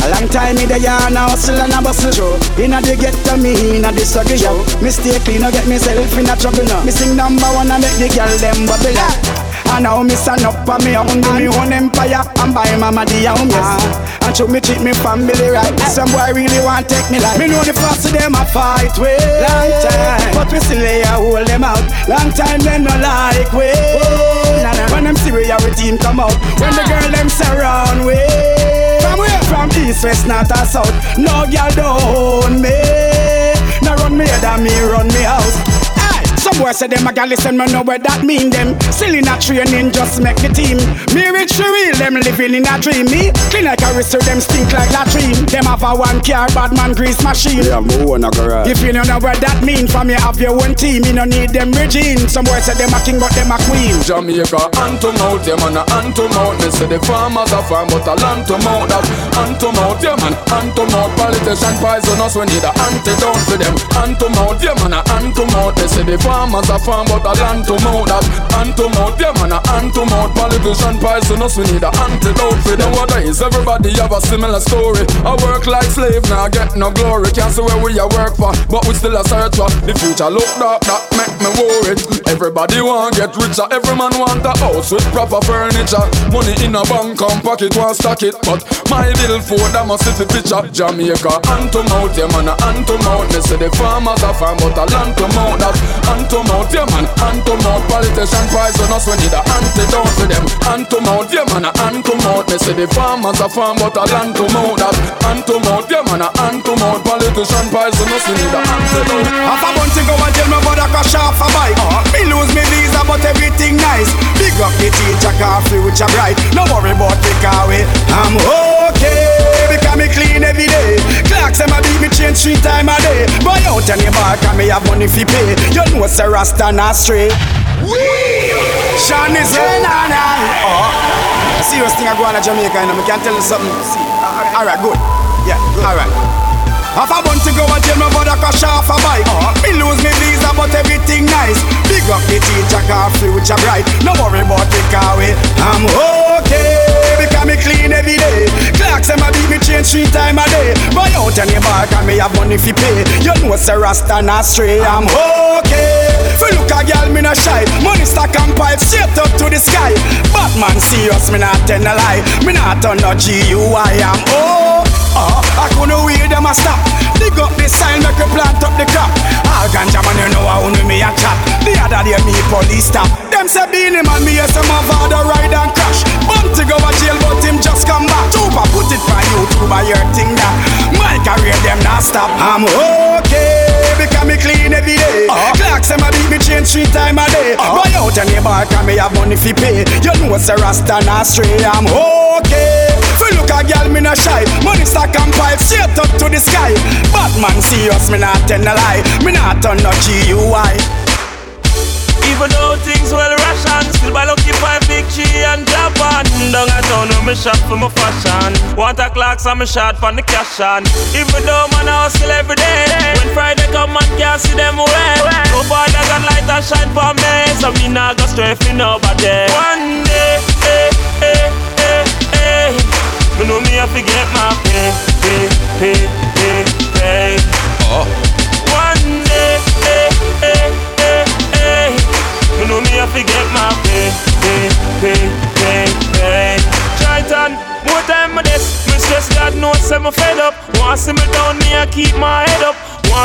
A long time me the yarn a hustle and a bustle show. Inna the ghetto me inna the struggle yo. Mistakenly no get myself in a trouble No. Me sing number one and make the girl them bubble up. And now me stand up for me own do me own empire and buy mama the home yes. And show me treat me family right. Some boy really want take me life. Me know the first of them a fight way. Long time, but we still lay a hold them out. Long time them no like way. When them see we our team come out. When the ah. girl them surround way. From east, west, north, or south. No girl don't me. Now run me head and me run me house. Boys say them a gal listen, me know what that mean them. Still in a training, just make the team. Me rich real, them living in a dream. Me clean like a whistle, them stink like latrine. Them have a one car, bad man grease machine. Yeah, more on a garage. If you don't know what that mean, from you have your own team, you don't need them regime. Some boys say them a king, but them a queen. Jamaica, hand to mouth, them and a hand to mouth. Me say the farmers are farm, but a land to mouth. That hand to mouth, yeah man, hand to mouth. Politician poisonous, we need a antidote for them. Hand to mouth, yeah man, a hand to mouth. They say the farmers are farm, but a land to mouth. That hand to mouth, yeah man, a hand to mouth. Politician poisonous, we need a antidote for them. What is everybody have a similar story? I work like slave, now get no glory. Can't see where we a work for, but we still a search for. The future look dark, that make me worried. Everybody want get richer, every man want a house with proper furniture. Money in a bank and pocket, want stack it, but my bill for them a city picture. Jamaica, hand to mouth, yeah man, a hand to mouth. They say the farmers are farm, but a land to mouth. That to mouth, yeah man, hand to mouth. Politician poisonous, we need a antidote for them. Hand to mouth, yeah man, a hand to mouth. They say the farmers are farm, but a land to mouth. That hand to mouth, yeah man, a hand to mouth. Politician poisonous, we need a antidote. Half a bunch go and tell me about a crash off a bike. Me lose me visa, but everything nice. Big up the teacher, car future bright. No worry about the car way. I'm okay because me clean every day. Clocks them a beat me change three time a day. Buy out any bar, can me have money fi pay. You know say Rasta not stray. Sean is hey, nah, nah. Oh. Serious thing I go on to Jamaica, you know, me can tell you something. See, uh, all right, good. Yeah, good. all right. Half a bunch to go and me about a crash off a bike. Uh-huh. Me lose me visa, but everything nice. Big up the teacher, car future bright. No worry about the car. I'm okay because me clean every day. Clocks them a beat me change three time a day. Buy out any bar, can me have money fi pay. You know say Rasta not stray. I'm okay. Fi look a girl, me no shy. Money stack and pipe straight up to the sky. Batman serious, me not tell a lie. Me not turn no I am. oh. Uh, I couldn't wait them a stop. Dig up the sign, make me plant up the crop. All ganja man, you know how only me a chat. The other day me police stop. Them say Beenie Man, me yes, my father ride and crash. Bump to go to jail, but him just come back. Tupa put it for YouTube, I hear thing that. My career them not stop. I'm okay because me clean every day. Uh-huh. Clocks them a beat me change three time a day. Uh-huh. Buy out your neighbor, can me have money fi pay. You know say Rasta not stray, I'm okay. Fi look a girl, me not shy. Money stack and pipe straight up to the sky. Batman see us, me not tell a lie. Me not turn no GUI. Even though things well ration Still by lucky five G and Japan. Down a town where me shop for my fashion. Want a clocks and me shot for the cash on. Even though man I hustle every day. When Friday come man can't see them away No father got light and shine for me. So me nah go stray for nobody. One day, eh,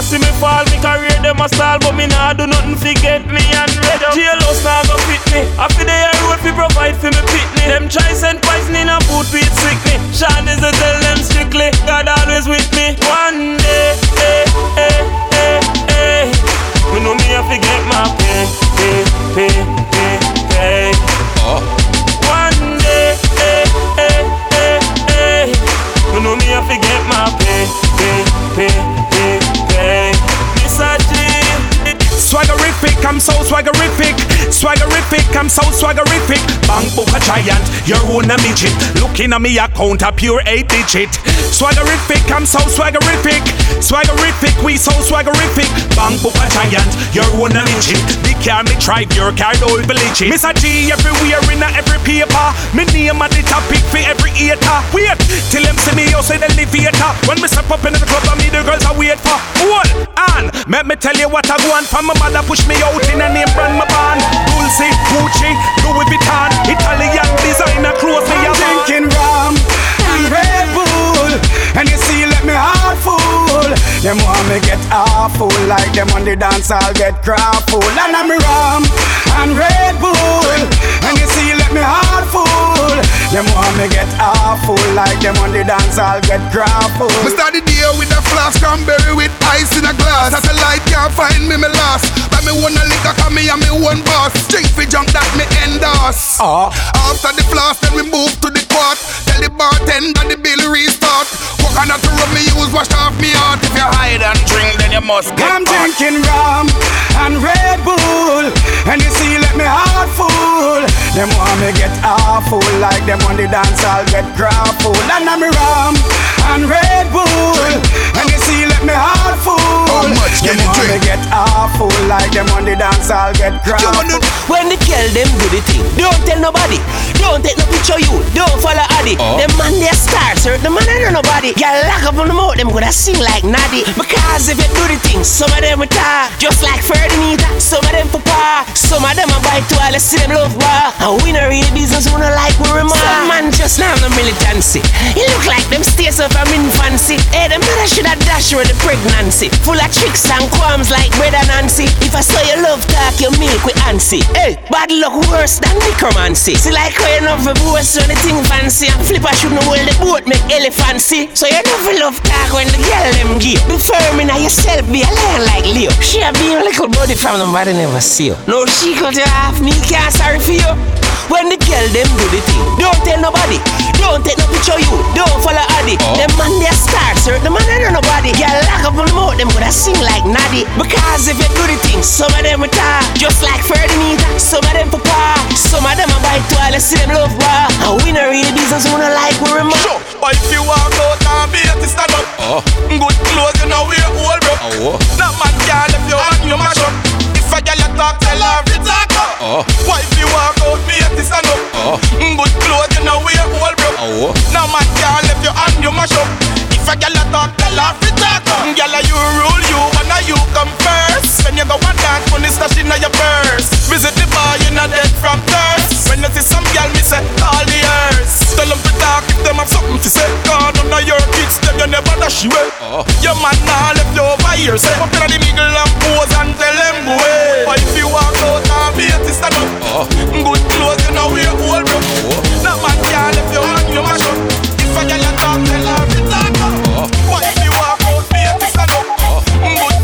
see me fall, me career them a stall, but me nah do nothing forget me your own a midget. Looking at me account a pure eight digit. Swaggerific, I'm so swaggerific. Swaggerific, we so swaggerific. Bank book a giant, your own a midget. The car me tribe, your car believe it. Mr. G everywhere in a every paper. Me name at the topic for every eater. Wait till them see me, say the elevator. When me step up in the club, I me the girls I wait for. Hold on, let me tell you what I want from my mother push me out in a name brand my band. Dolce, Gucci, Louis Vuitton, Italian designer clothes me a Drinking rum and Red Bull, and you see let me heart full. Them want me get awful like them on the dance I'll get crap full. And I'm a rum and Red Bull, and you see let me heart full. Them want me get awful like them on the dance I'll get crap full. Me start the day with a flask cranberry with ice in a glass. As a light can't find me, me lost. Me wanna liquor cause me and me one boss. Drink for junk that me endorse. Uh. After the flask, then we move to the quart. Tell the bartender the bill restart. Coconut rum me use, wash off me heart. If you hide and drink, then you must get I'm drinking rum and Red Bull. And you see, let me heart full. Them want me get awful like them on the dance, I'll get grappled. And I'm rum and them on the dance, I'll get grappled. When the girl them do the thing, don't tell nobody. Don't take no picture you, don't follow Addy. Oh. Them man they stars, hurt the man I know nobody. Girl lock up on the mouth, them gonna sing like Naddy. Because if you do the thing, some of them will talk, just like Ferdinand. Some of them for par, some of them a bite to all, I see them love war. And we not really business, we not like we remark. Some man just now no militancy. It look like them states of from infancy. Hey, them mother should have dashed with the pregnancy. Full of tricks and qualms like bread and Nancy. If I saw your love talk, you make with Ansi. Hey, bad luck worse than necromancy. See like how you know for boast when the thing fancy. And flipper shouldn't hold the boat, make elefancy. So you never love talk when the girl them give. Be firm in yourself, be a lion like Leo. She a be a little body from the body never see you. No, she cut you off, me can't sorry for you. When the girl them do the thing, don't tell nobody. Don't take no picture you, don't follow Addy. Oh. Them man they stars, sir. the man I know nobody. Girl lock up on the mouth, them gonna sing like Naddy. Because if you do the thing, some of them will talk, just like Ferdinand. Some of them for par, some of them a bite to all, I see them love war. And we not really business, we not like we remark. Sure, but if you walk out and be at the stand up, Oh. good clothes you know wear old bro. Oh, oh. That man can't if you want you mash up. If a girl a talk, tell her to talk up. Oh. Why if you walk out, be at the stand up, Oh. good clothes you know wear old bro. Oh. oh. Now man can't if you hand you mash up. If a girl a talk, tell her to talk up. Girl a you rule you, and a you come first. When you go and dance, money stash in your purse. Visit the bar, you not dead from thirst. When you see some girl, me say all the earth. Tell them to talk if them have something to say. God, none of your kids, them you never dash away. Oh. Your man now left you over here. Say up in the middle and pose and tell them go away. But if you walk out and be a stand up, oh. good clothes you know wear old bro. Oh. That man can't left you on your mash up. If a girl a talk, tell her to talk. But if you walk out, a stand up, good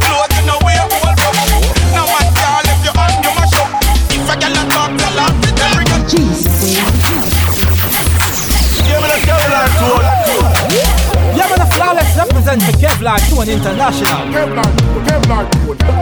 Tone International. Kevlar, Kevlar,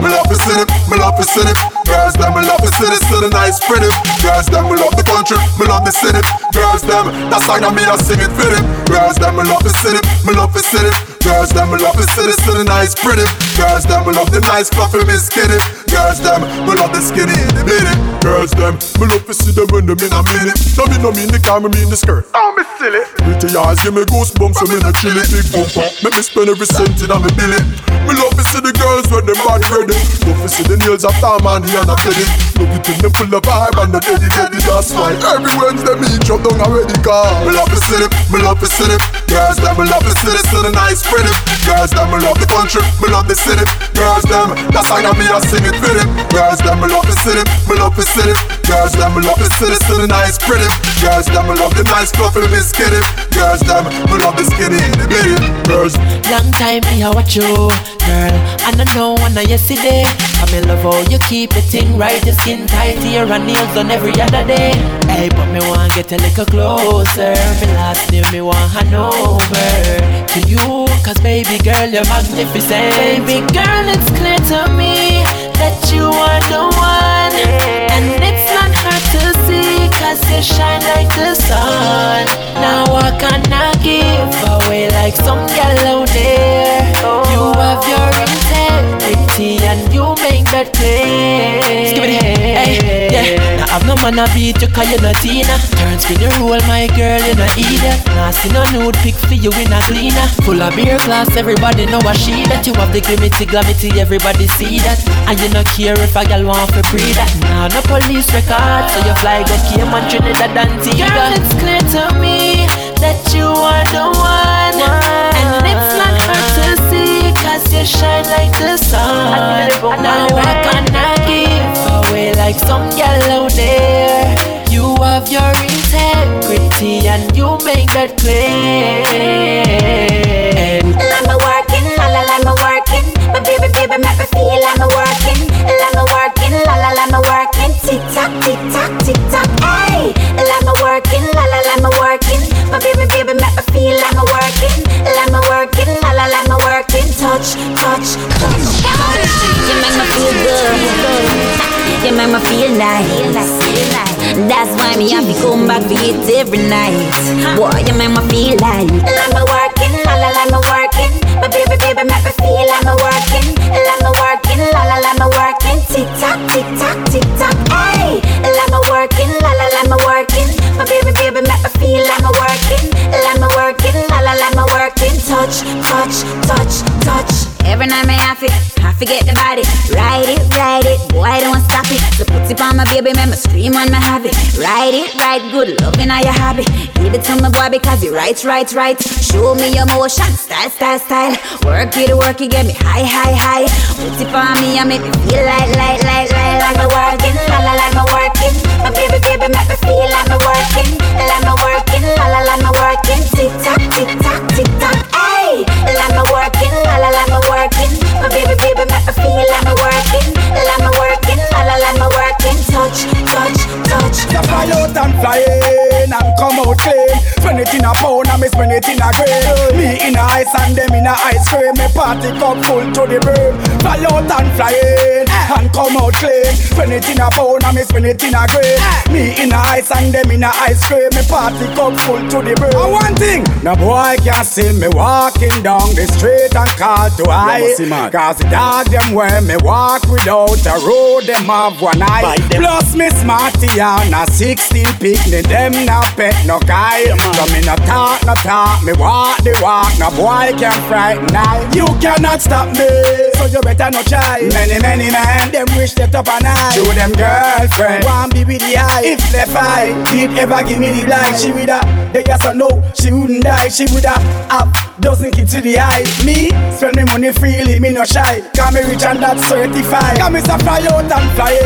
Me love to see it, me love to see it. Girls them, me love to see it, see the nice pretty. Girls them, me love the country, me love the city. Girls them, that's why me I sing it for them. Girls them, me love to see it, me love to see it. Girls them, me love to see it, see the nice pretty. Girls them, me love the nice fluffy biscuity. Girls them, me love the skinny in the bitty. Girls them, me love to see them when them in a minute. No me no mean the car, me mean the skirt. Oh, me silly. Pretty eyes give me goosebumps, so me no chilly. Big bumper, make me spend every cent in a me billy. Me love to see the girls when them body ready. Love to see the nails of Tom and the and a teddy. Love it when them full of vibe and the daddy daddy. That's why every Wednesday me drop down already car. Me love to see it, me love to see it. Girls them, me love to see it, see the nice pretty. Girls them, love the country, me love the city. Girls them, that's why me I sing it for them. Girls them, love the city, me love the city. Girls them, love the city, the nice pretty. Girls them, love the nice fluffy biscuity. Girls them, me love the skinny in the. Girls. Long time me I watch you, girl. And I know when I yesterday. I me love how you keep the thing right. Your skin tight, your nails on every other day. Hey, but me want get a little closer. Me last name me want hand over to you, cause baby girl you're magnificent. Baby girl, it's clear to me that you are the one, and it's not hard to cause you shine like the sun. Now I cannot give away like some yellow there. You have your integrity and you make that clear. Give it hey, yeah. Now I've no man a beat you cause you're not Tina. Turn spin your roll, my girl, you're not either. Now see no nude pics for you in a cleaner. Full of beer glass, everybody know what she that. You have the glimity, glamity, everybody see that. And you not care if a girl want for breathe that. Now no police record, so you fly go Cayman, Trinidad and Antigua. Girl, it's clear to me that you are the one. And see, shine like the sun. Now I cannot give away like some yellow there. You have your integrity and you make that clear. Let me working, la la la me working. But baby, baby, make me feel I'm a working. Let me working, la la la me working. Tick it every night. Boy, you make me feel like Ride it, ride good, loving how you have it. Give it to me boy because you right, right, right. Show me your motion, style, style, style. Work it, work it, get me high, high, high. Put it on me and make me feel like, like, like, like, like me working, la la, like me working. My baby, baby, make me feel like me working, like me working, la la, like me working. Tick tock, tick tock, tick tock, hey. Like me fly and come out clean. Spend it in a pound and me spend it in a grain. Me in a ice and them in a ice cream. Me party cup full to the brim. Fly out and fly in and come out clean. Spend it in a pound and me spend it in a grain. Me in a ice and them in a ice cream. Me party cup full to the brim. And one thing, no boy can see me walking down the street and call to eye. must see mad. Cause the dog them where me walk without a road them have one eye. Plus me smarty on a 16 picnic them no pet no guy. So me no talk no talk, me walk the walk. No boy can frighten I. You cannot stop me, so you better not try. Many many men them wish they top an eye. Show them girlfriend want be with the eye. If they fight, did ever give me the blind, she would have. They just a no, she wouldn't die. She would have up doesn't keep to the eye. Me spend me money freely, me no shy. Cause me rich and that's certified. Cause me say fly out and fly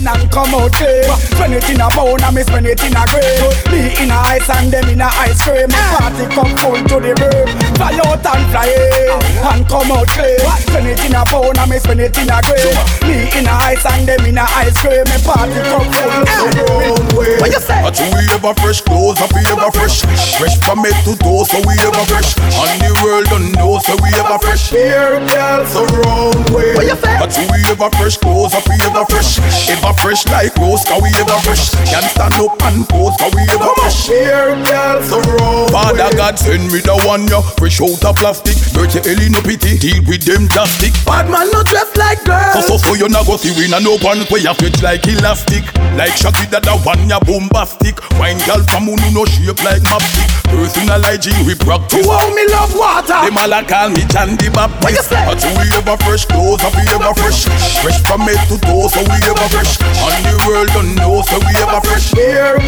in and come out clean. Spend it in a pound and me spend it in a grave. Me in a ice and them in a ice cream. Me party come full to the brim. Fly out and fly in and come out clean. Spend it in a pound and me spend it in a grave. Me in a ice and them in a ice cream. Me party come full to. Ah! What you say? A two we ever fresh clothes, a we ever fresh. Fresh from head to toe, so we ever fresh. And the world don't know, so we ever fresh. Here, girl, so wrong way. What you say? A two we ever fresh clothes, a we ever fresh. Ever fresh like rose, cause we ever fresh. Can stand up and pose, cause we ever fresh. Here, girl, so wrong Father God send me the one ya fresh out of plastic. Dirty Ellie no pity, deal with them plastic. Bad man not dressed like girls. So so so you not go see we no one where you fit like elastic. Like Shaki that the one ya bombastic. Wine girl from who no shape like mapstick. Personal hygiene we practice. Who me love water? Them all a call me John the Baptist. A two we ever fresh clothes, a we ever fresh. Fresh from head to toe, so we ever fresh. And the world don't know, so we ever fresh. Here,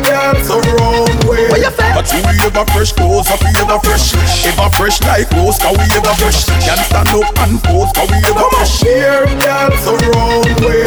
so wrong way. What you say? A two we ever fresh clothes, a we ever fresh. Ever fresh like rose, cause we ever fresh. Can stand up and pose, cause we ever fresh. Here, girl, so wrong way.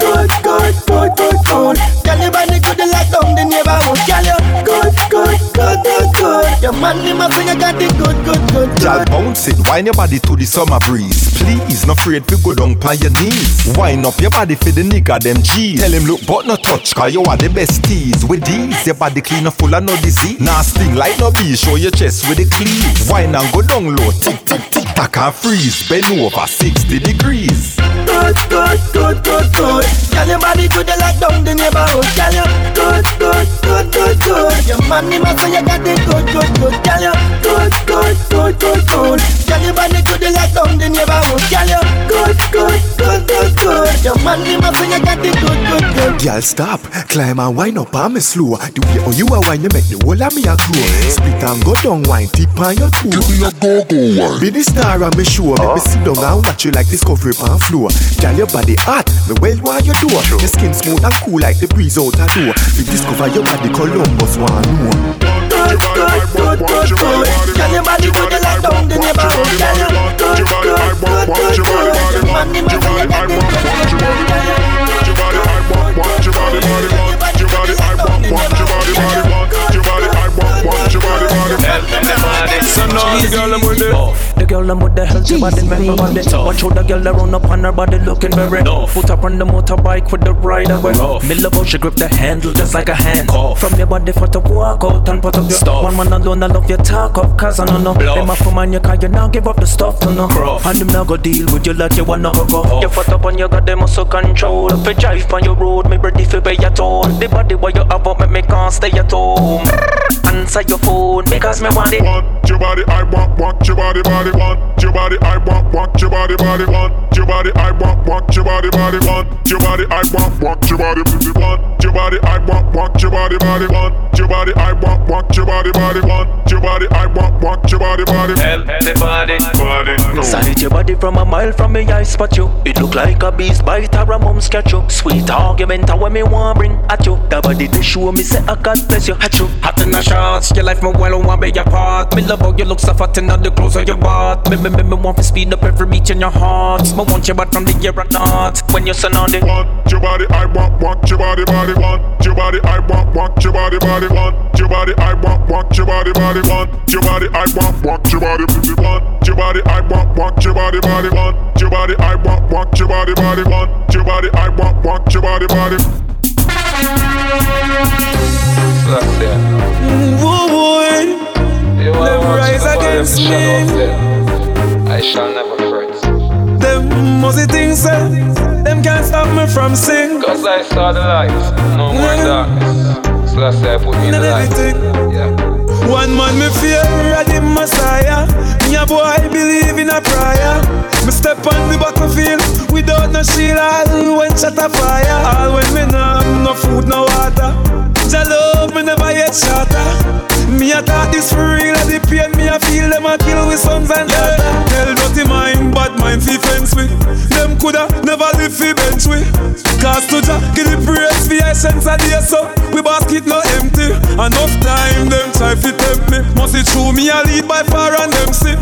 Good, good, good, good, good. Girl, your body good like down the neighborhood. Girl, you good, good, good, good, good. Your man in my finger got the good, good, good, good. bounce it, wind your body to the summer breeze. Please, no afraid to go down on your knees. Wind up your body for the nigga them G's. Tell him look but no touch, cause you are the best tease. With these, your body clean full of no disease. Nah sting like no bee, show your chest with the cleave. Wind and go down low, tick tick tick, tack and freeze. Bend over 60 degrees. Good, good, good, good, good. Girl, your body good you like down the neighborhood. Girl, you good, good, good, good, good. Your man in my finger got the good, good, good. Girl, you good, good, good, good, good. Girl, your body good you like down the neighborhood. Girl, you good, good, good, good, good. Your man in my finger got the good, good, good. Girl, stop, climb and wind up on me slow. The way how you a wine, you make the whole of me a grow. Split and go down, wine, tip on your toe. Give me a go go wine. Be the star on me show. Make me sit down and watch you like Discovery on floor. Girl, your body hot, me well while you do. Your skin smooth and cool like the breeze out a door. We discover your body, Columbus want know. Good, good, good, good, good. Girl, your body good like down the neighborhood. The girl I'm with the healthy body, make my body. Watch how the girl around up on her body looking very Put up on the motorbike with the rider way. Me love how she grip the handle just like a hand. From your body for to walk out and put up your Stuff. One man alone, I love your talk up, cause I don't know. Them a for man, you can't you now give up the stuff to know. And them now go deal with you like you wanna go go. You foot up on your got them muscle control. If you drive on your road, me ready for pay your toll. The body where you have up, make me can't stay at home. Answer your phone because me want it. Want your body, I want, want your body, body, want your body, I want, want your body, body, want your body, I want, want your body, body, want your body, I want, want your body, body, want your body, I want, want your body, body, want your body, I want, want your body, body, want your body, I want, want your body, body. the body, body. Sight your body from a mile from me, I spot you. It look like a beast bite or a mum's catch you. Sweet argument, when me want bring at you. The body they show me say I God bless you. At you, hot in the shots. Your life me well, want be your part. Me love how you look so fat in all the clothes of your bought. Me me me me want to speed up every beat in your heart. Me want your butt from the year or not. When you send on the Want your body, I want, want your body, body, want your body, I want, want your body, body, want your body, I want, want your body, body, want your body, I want, want your body, body, want your body, I want, want your body, body, want your body, I want, want your body, body, want your body, I want, want your body, body. Woo boy, them rise against me. I shall never fret. Them muzzy things say, them can't stop me from sing. Cause I saw the light, no more darkness. So that's why I put me in the light. Yeah. One man me fear the Messiah. Me a boy believe in a prayer. Me step on the battlefield without no shield. All when shot a fire. All when me no no food, no water. Jah love me never yet shatter. Me a thought this for real, the pain me a feel them a kill with sons and daughters. Tell dirty mind, bad mind fi fence with. Them coulda never live fi bench with. Cause to Jah give the praise fi essence a day so we basket no empty. Enough time them try fi tempt me. Must it true me a lead by far and them see.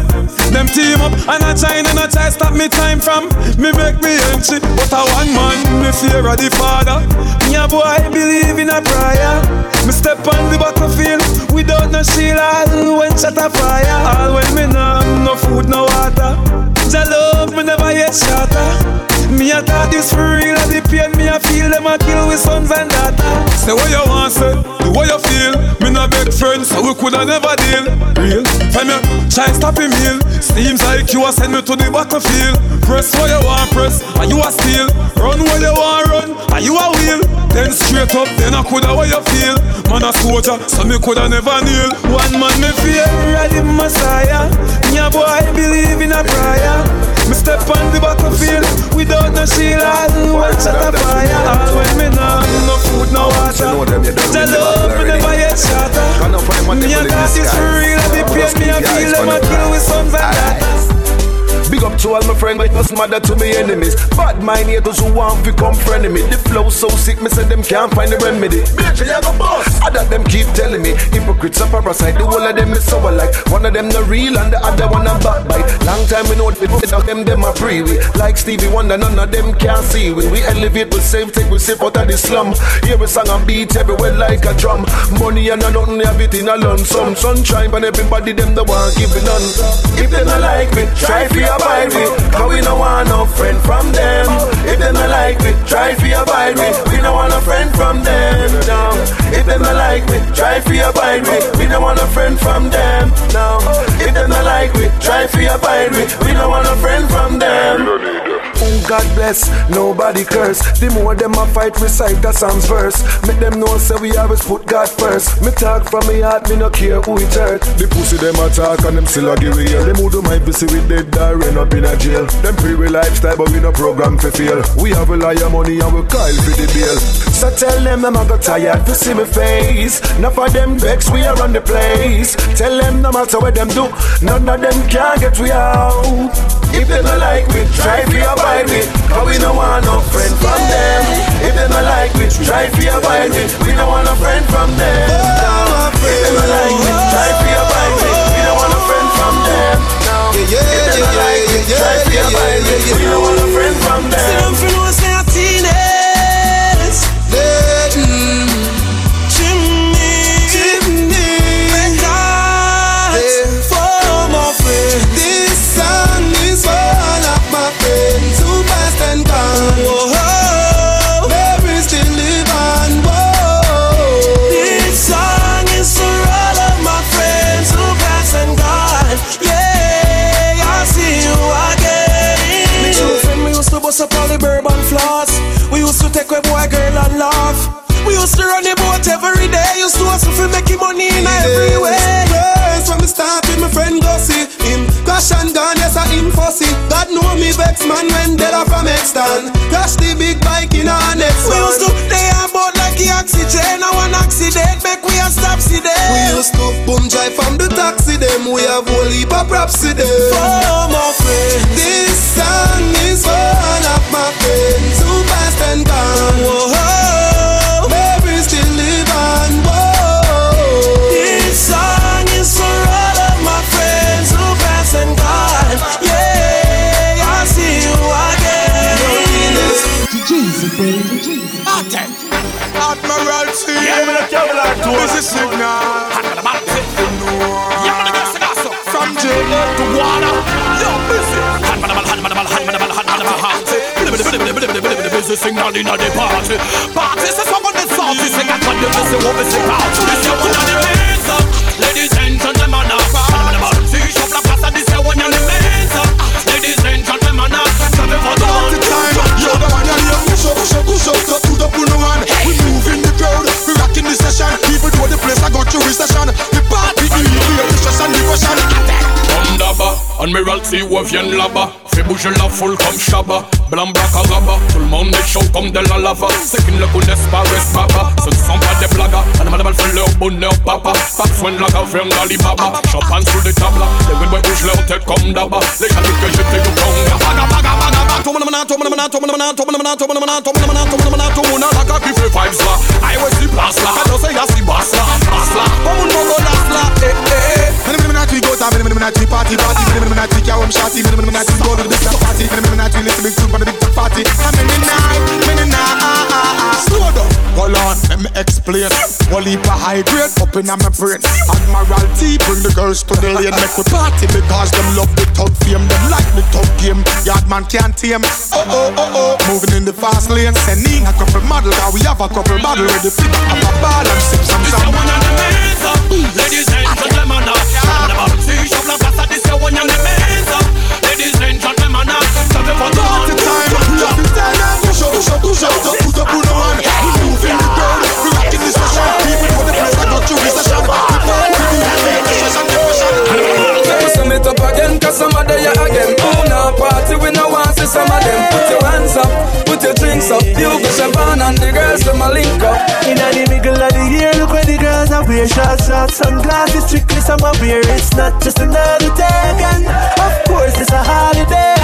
Them team up and a try and a try stop me time from me make me entry. But a one man me fear of the father. Me a boy believe in a prayer. Me step on the battlefield without no shield. All when shot a fire. All when me have no food, no water. Jah love me never yet shatter. Me a thought this for real, and the pain me a feel them a kill with sons and daughters. Say what you want, say, do what you feel. Me no beg friends, so we coulda never deal. Real, you try stop him heal. Seems like you a send me to the battlefield. Press what you want, press, and you a steal. Run where you want, run, and you a wheel. Then straight up, then I coulda what you feel. Man a soldier, so me coulda never kneel. One man me fear, ready Messiah. Me a boy I believe in a prayer. Me step on the battlefield without no shield. One shot of fire. All when me nah no food, no water. Tell love me never yet shatter. Me a got this for real. The pain me a feel them a kill with and. Big up to all my friends, but must mother to me enemies. Bad mind haters who want to come friend me. The flow so sick, me say them can't find the remedy. Bitch, you have a boss. Other them keep telling me hypocrites and parasite. The whole of them is so alike. One of them the real and the other one a backbite. Long time we know the of them them a free we. Like Stevie Wonder, none of them can see we. We elevate, we save, take we sip out of the slum. Hear we song and beat everywhere like a drum. Money and a nothing, have it in a lump sum. Sunshine, but everybody them the one giving none. If they not like me, try for abide me. Cause we no want no friend from them. If they not like me, try for abide me. We no want a friend from them. No. If they not like me, try for abide me. We no want a friend from them. No. If they not like me, try for abide me. We no want a friend from them. Oh God bless, nobody curse. The more them a fight, recite the Psalms verse. Make them know say we always put God first. Me talk from me heart, me no care who it hurt. The pussy them attack and them still a give real. Them who do my pussy with dead or end up in a jail. Them we lifestyle, but we no program for fail. We have a liar money and we call for the bill. So tell them them I got tired to see me face. Enough for them vex, we are on the place. Tell them no matter what them do, none of them can get we out. If they don't like me, try for abide me. Cause we no want no friend from them. If they don't like me, try for abide me. We no want a friend from them. If they don't like me, try for abide me. We no want a friend from them. No. If they don't like me, try for abide me. We no want a friend from them. Laugh. We used to run the boat every day. Used to hustle for making money in every way. First when me start with my friend go see him Crash and gone, yes I him fussy God know me vex man when dead are from extant Crash the big bike in a next We used to lay about like the oxygen. I one accident, make we a stop see them. We used to boom drive from the taxi them We have whole heap of props to them For my friends. This song is for all of my friends Who passed and gone Whoa, Memories still live on Whoa. this song is for all of my friends who pass and gone. Yeah, I see you again. Geezy, baby, This is signal. Yeah, man, I got cigar, so. From jail to water. Yo, busy. Hand man, hand man, hand man, hand man, hand man. Busy signal in the party. Party, c'est ça qu'on est sorti. C'est qu'à toi de busy, on veut c'est parti. Busy, on a des mains up. Ladies and gentlemen, up. Si je la place à 10, c'est on a des mains up. Ladies and gentlemen, up. Ça fait pas de Party time. Yo, the man you hear push up, push up, push up, up, put up on the hand. Even though the place I got to recession, the party is the stress and depression. Ondaba, Admiral T vient là-bas la foule comme Shabba. Blanc, black, arabe Tout le monde est chaud de la lava. Ceux qui le connaissent pas papa. Ce ne sont pas des blagues Animal mal fait leur bonheur papa. Pas besoin de la caverne d'Alibaba Champagne sur des tables. Les windboys bougent leur tête comme d'aba. Les chaliques que j'étais au conga Baga, la I was the on sait y'a si basse là Basse là Comme un mogo là Eh, eh, eh Down, many many not party party, many many not cow and shotty, many many not go to the big party, many many not we big many night, slow down, hold on, let me explain. One heap of grade up in my brain. Admiral T bring the girls to the lane. Make we party because them love the top fame. Them like the top game. Yard man can't tame. Oh oh oh oh. Moving in the fast lane. Sending a couple model. Cause we have a couple model ready to have a ball and sip some some. Ladies and gentlemen, some of them again. Now party, we no want see some of them. Put your hands up, put your drinks Siobhan and the girls, them a link up. Inna the middle of the year, look where the girls are wear short shorts, sunglasses, strictly summer beer. It's not just another day again. Of course, it's a holiday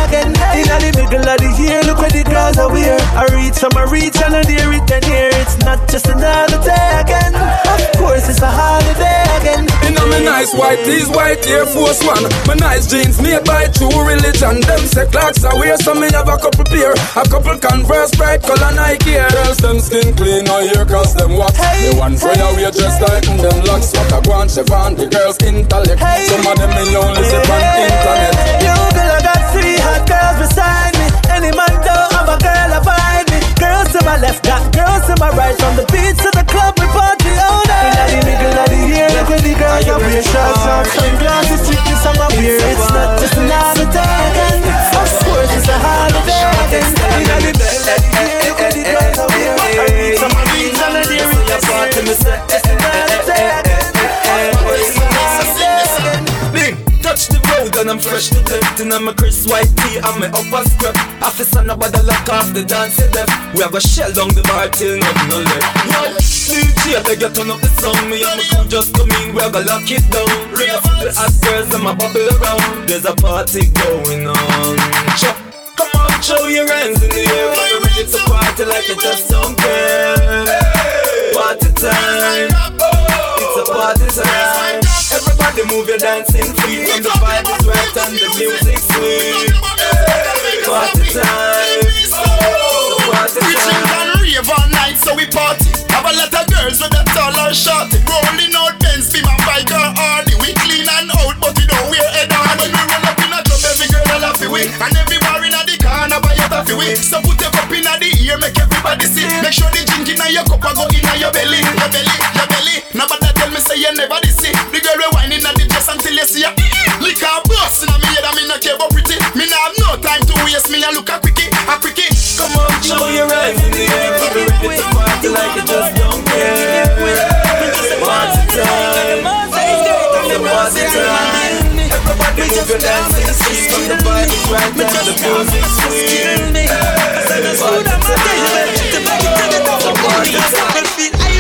Inna the middle of the year, look where the girls are wear. I reach from a reach and I near it and here. It's not just another day again. Of course, it's a holiday again. You know me nice white tees, white Air Force One. My nice jeans made by true religion. Them say clocks I wear, so me have a couple pair. A couple Converse, bright color Nike Air. Girls them skin clean, no hair cause them wax. the one for your way just like them locks. What a guan Chevron, the girls intellect. Some of them me only see on internet. You a girl avoid me. Girls to my left, got girls to my right. From the beach to the club, we party all night. Inna the middle of the year, look where the girls are wear short shorts, sunglasses, strictly summer beer. It's not just another day I'm a Chris White tee and my upper scrap Officer nobody lock off the dance left We are gonna shell down the bar till nothing no left. Yo, DJ I beg you turn up the sound. Me and my crew just come in, we are gonna lock it down. Bring up the hot girls and my bubble around. There's a party going on. Chop. Come on, show your hands in the air. We're ready to party like you just don't care. Party time. It's a party time Everybody move your dancing feet When the vibe is right and the music sweet Party time oh, It's a party We drink and rave all night, so we party. Have a lot of girls with a tall or short. Rolling out Benz, be my bike or Harley. We clean and out, but we don't wear head on. When we roll up in a club, every girl a laugh we. And every bar in a the corner buy a taffy we. So put your cup in a the ear, make everybody see. Make sure the drink in your cup a go in your belly, your belly, your belly. Nobody tell me say you never this see. The girl we wine in a the dress until you see her. Lick her bust in me head, and me no care about pretty. Me no have no time to waste. Me a look a quickie, a quickie. Come on, show your hands in the air Cause we're ready to party like you just don't care Party time It's a time Everybody move your dancing feet From the vibe is right and the sweet Party time It's a party time